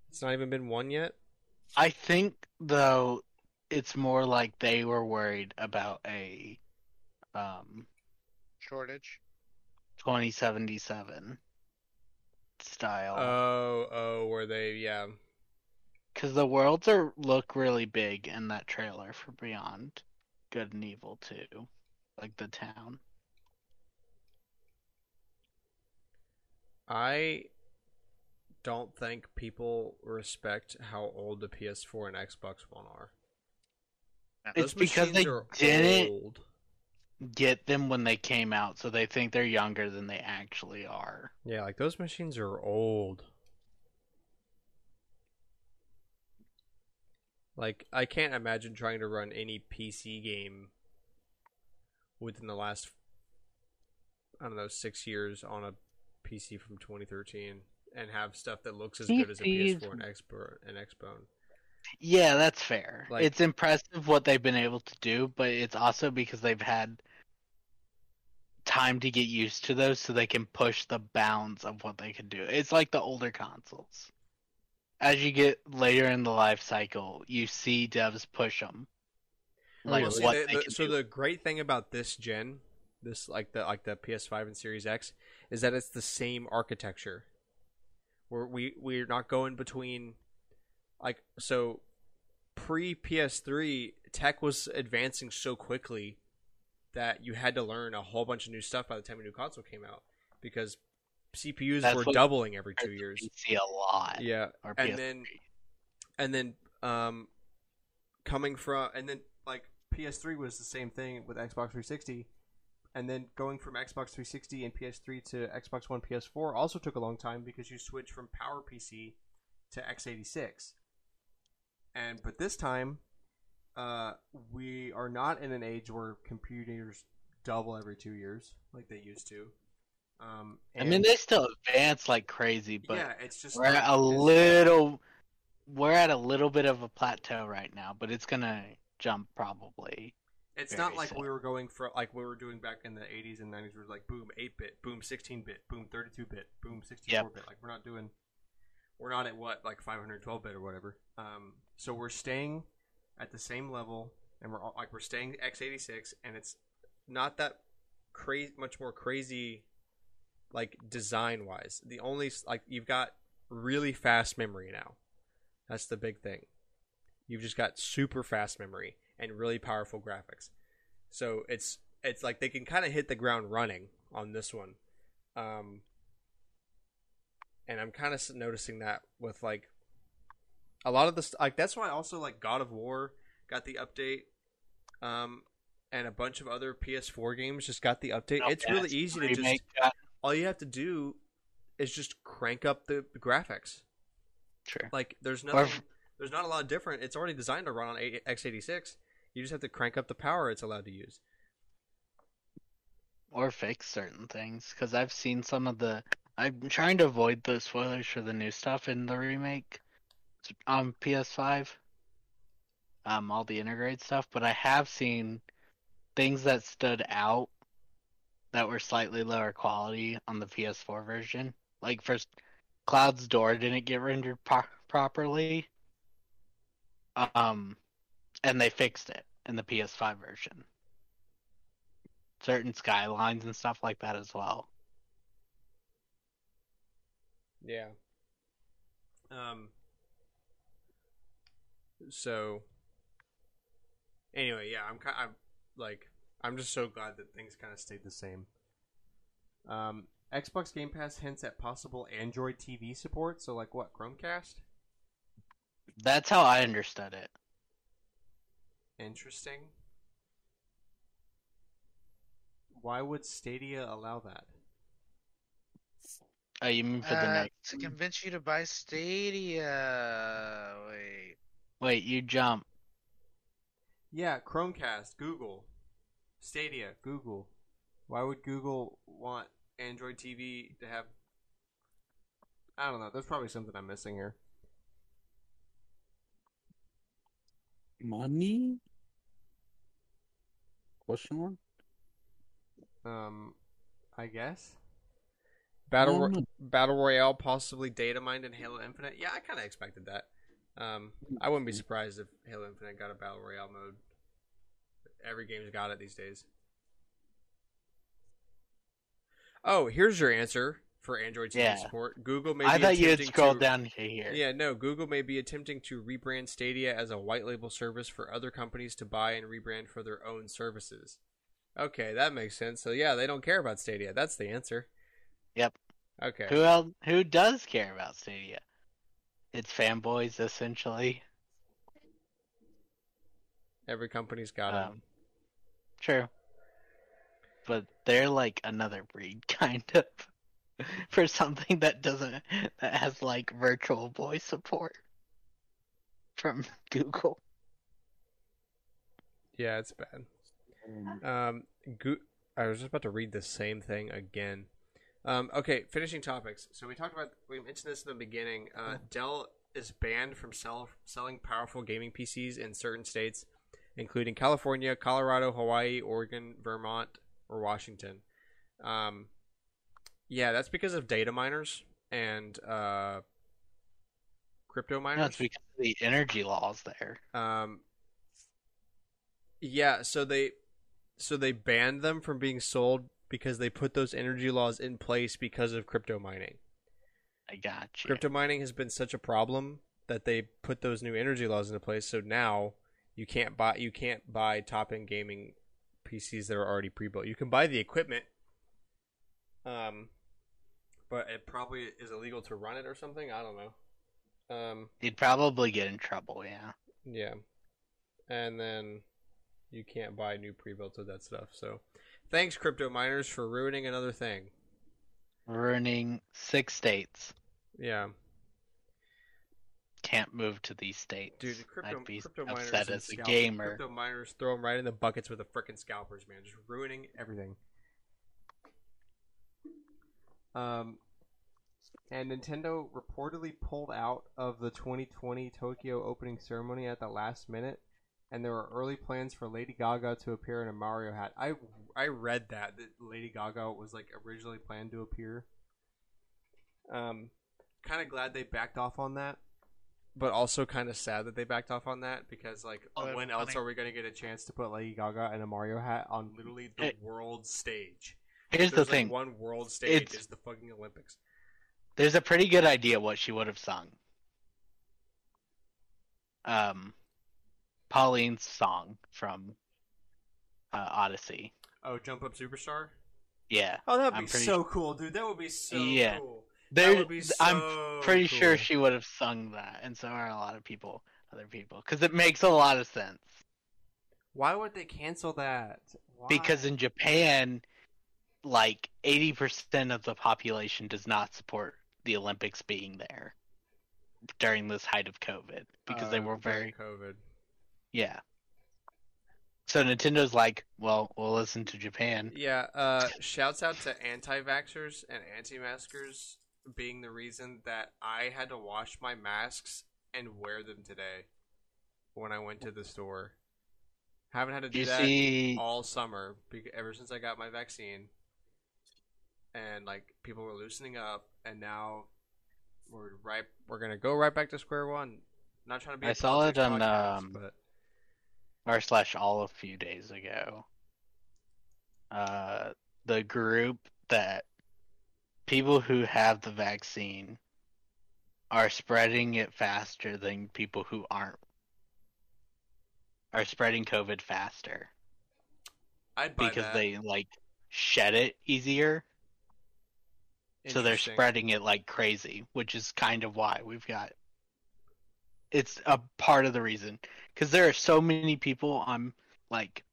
It's not even been one yet. I think though it's more like they were worried about a um Shortage. 2077 style Oh, oh, were they? Yeah. because the worlds are look really big in that trailer for Beyond Good and Evil 2, like the town. I don't think people respect how old the PS4 and Xbox One are. It's Those because machines they are didn't old. get them when they came out, so they think they're younger than they actually are. Yeah, like those machines are old. Like I can't imagine trying to run any PC game within the last I don't know, 6 years on a PC from 2013 and have stuff that looks as good as a PCs. PS4 and Xbox and Xbone. Yeah, that's fair. Like- it's impressive what they've been able to do, but it's also because they've had time to get used to those so they can push the bounds of what they can do. It's like the older consoles. As you get later in the life cycle, you see devs push them. Like Well, what the- so do. the great thing about this gen, this like the like the PS5 and Series X, is that it's the same architecture. Where we we're not going between, like so, pre PS3 tech was advancing so quickly that you had to learn a whole bunch of new stuff by the time a new console came out because CPUs That's were doubling every two years. See a lot. Yeah, and PS3. then and then um, coming from and then PS3 was the same thing with Xbox 360, and then going from Xbox 360 and PS3 to Xbox One, PS4 also took a long time because you switch from PowerPC to x86. And but this time, uh, we are not in an age where computers double every two years like they used to. Um, I mean, they still advance like crazy, but yeah, it's just we're not at a little, we're at a little bit of a plateau right now, but it's gonna jump probably. It's not like sad. we were going for like we were doing back in the 80s and 90s. Where like boom 8 bit, boom 16 bit, boom 32 bit, boom 64 bit. Like we're not doing, we're not at what like 512 bit or whatever. Um, so we're staying at the same level, and we're all, like we're staying x86, and it's not that crazy much more crazy, like design wise. The only like you've got really fast memory now. That's the big thing. You've just got super fast memory and really powerful graphics. So it's it's like they can kind of hit the ground running on this one. Um, and I'm kind of noticing that with like a lot of the st- like that's why also like God of War got the update, um, and a bunch of other PS4 games just got the update. it's really easy to just all you have to do is just crank up the graphics. Sure. Like there's nothing, there's not a lot different. It's already designed to run on x86. You just have to crank up the power it's allowed to use. or fix certain things because I've seen some of the. I'm trying to avoid the spoilers for the new stuff in the remake on PS5. Um, all the Intergrade stuff, but I have seen things that stood out that were slightly lower quality on the PS4 version. Like first, Cloud's door didn't get rendered pro- properly. Um, and they fixed it in the PS5 version certain skylines and stuff like that as well. Yeah. Um. So. Anyway, yeah, I'm kind. I'm like, I'm just so glad that things kind of stayed the same. Um, Xbox Game Pass hints at possible Android TV support. So, like, what Chromecast? That's how I understood it. Interesting. Why would Stadia allow that? Oh, you mean for the Uh, next? to convince you to buy Stadia. Wait. Wait, you jump. Yeah, Chromecast, Google, Stadia, Google. Why would Google want Android TV to have? I don't know. There's probably something I'm missing here. Money? Question mark? Um, I guess. Battle Ro- Battle Royale possibly data mined in Halo Infinite. Yeah, I kind of expected that. Um, I wouldn't be surprised if Halo Infinite got a Battle Royale mode. Every game's got it these days. Oh, here's your answer for Android TV Yeah. support. Google may I be thought you had scrolled to- down to here. Yeah, no, Google may be attempting to rebrand Stadia as a white label service for other companies to buy and rebrand for their own services. Okay, that makes sense. So yeah, they don't care about Stadia. That's the answer. Yep. Okay. Who else? Who does care about Stadia? It's fanboys essentially. Every company's got. Um, True. But they're like another breed, kind of, for something that doesn't that has like virtual voice support from Google. Yeah, it's bad. Um, Go- I was just about to read the same thing again. Um, okay, finishing topics. So we talked about we mentioned this in the beginning. Uh, Dell is banned from sell, selling powerful gaming PCs in certain states, including California, Colorado, Hawaii, Oregon, Vermont, or Washington. Um, yeah, that's because of data miners and uh, crypto miners. No, it's because of the energy laws there. Um, yeah, so they so they banned them from being sold because they put those energy laws in place because of crypto mining. I got you. Crypto mining has been such a problem that they put those new energy laws into place. So now you can't buy you can't buy top end gaming PCs that are already pre built. You can buy the equipment, um, but it probably is illegal to run it or something. I don't know. Um, You'd probably get in trouble, yeah. yeah, and then you can't buy new pre-built of that stuff. So, thanks, crypto miners, for ruining another thing. Ruining six states. Yeah, Can't move to these states. dude, crypto, I'd be crypto miners upset as a gamer. Crypto miners throw them right in the buckets with the frickin' scalpers, man, just ruining everything. Um, and Nintendo reportedly pulled out of the 2020 Tokyo opening ceremony at the last minute, and there were early plans for Lady Gaga to appear in a Mario hat. I I read that that Lady Gaga was like originally planned to appear. Um, kind of glad they backed off on that, but also kind of sad that they backed off on that because like Oh, when else funny. are we gonna get a chance to put Lady Gaga in a Mario hat on literally the Hey. world stage? Here's the There's, like, thing. one world stage It's- is the fucking Olympics. There's a pretty good idea what she would have sung. Um, Pauline's song from uh, Odyssey. Oh, Jump Up Superstar. Yeah, Oh, that'd I'm be pretty so cool, dude. That would be so Yeah. cool. there. So I'm pretty sure she would have sung that, and so are a lot of people, other people, because it makes a lot of sense. Why would they cancel that? Why? Because in Japan, like 80% of the population does not support the Olympics being there during this height of COVID because they Uh, were very COVID. yeah. So Nintendo's like, well, we'll listen to Japan. Yeah. Uh, shouts out to anti-vaxxers and anti-maskers being the reason that I had to wash my masks and wear them today when I went to the store. Haven't had to do You that see, all summer ever since I got my vaccine. And like people were loosening up, and now we're right. We're gonna go right back to square one. Not trying to be. I saw it on, podcast, um, but r slash all a few days ago. Uh, the group that people who have the vaccine are spreading it faster than people who aren't are spreading COVID faster I'd buy because that. they like shed it easier. So they're spreading it like crazy, which is kind of why we've got. It's a part of the reason because there are so many people. I'm like,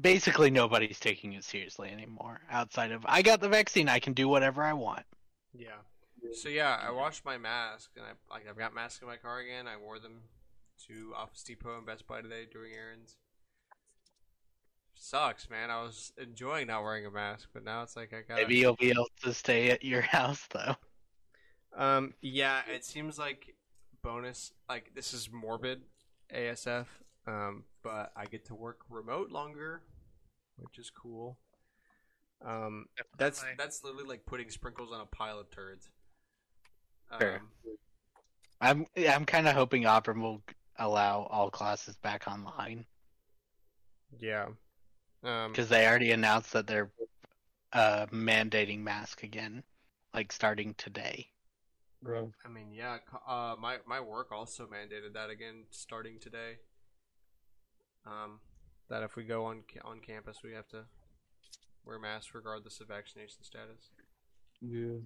basically nobody's taking it seriously anymore. Outside of I got the vaccine, I can do whatever I want. Yeah. So yeah, I washed my mask, and I like I've got masks in my car again. I wore them to Office Depot and Best Buy today doing errands. Sucks, man. I was enjoying not wearing a mask, but now it's like I got. Maybe you'll be able to stay at your house though. Um. Yeah, it seems like bonus. Like this is morbid, ASF. Um. But I get to work remote longer, which is cool. Um. That's Definitely. that's literally like putting sprinkles on a pile of turds. Sure. Um, I'm I'm kind of hoping Auburn will allow all classes back online Yeah. Um, because they already announced that they're uh, mandating mask again, like starting today. Bro, I mean, yeah. Uh, my my work also mandated that again, starting today. Um, that if we go on on campus, we have to wear masks regardless of vaccination status. yeah.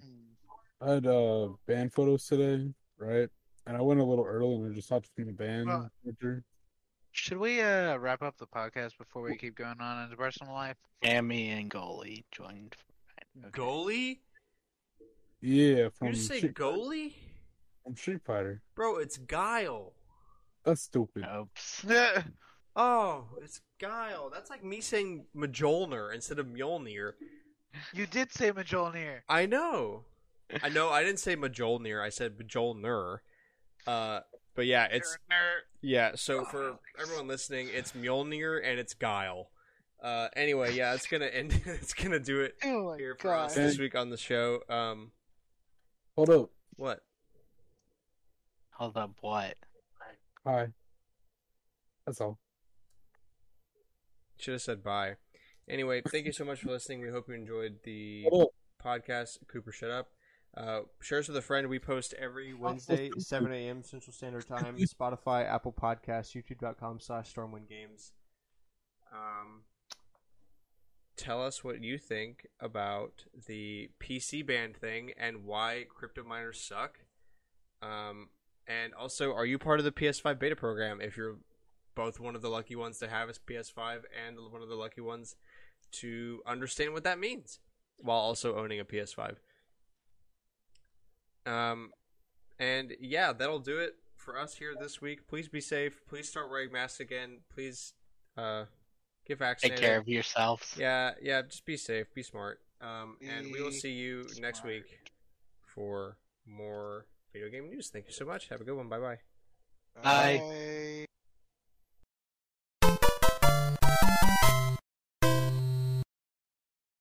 I had uh band photos today, right? And I went a little early and I just hopped from the band Well- picture. Should we uh wrap up the podcast before we keep going on into personal life? Amy and goalie joined. Okay. Goalie? Yeah, from you just say Street, goalie, from Street Fighter. bro? It's Guile. That's stupid. Oops. Oh, it's Guile. That's like me saying Mjolnir instead of Mjolnir. you did say Mjolnir. I know. I know. I didn't say Mjolnir. I said Mjolnir. Uh, but yeah, it's Yeah, so for everyone listening, it's Mjolnir and it's Guile. Uh, anyway, yeah, it's gonna end. it's gonna do it Oh here for god. us this week on the show. Um, Hold up. what? Hold up, what? Hi. That's all. Should have said bye. Anyway, thank you so much for listening. We hope you enjoyed the podcast. Cooper, shut up. Uh, share us with a friend. We post every Wednesday, 7 a.m. Central Standard Time. Spotify, Apple Podcasts, YouTube.com slash Stormwind Games. Um, tell us what you think about the PC ban thing and why crypto miners suck. Um, and also, are you part of the PS5 beta program? If you're both one of the lucky ones to have a PS5 and one of the lucky ones to understand what that means while also owning a PS5. Um, and yeah, that'll do it for us here this week. Please be safe. Please start wearing masks again. Please uh, get vaccinated. Take care of yourselves. Yeah, yeah. Just be safe. Be smart. Um, and we will see you next week for more video game news. Thank you so much. Have a good one. Bye bye. Bye. Bye.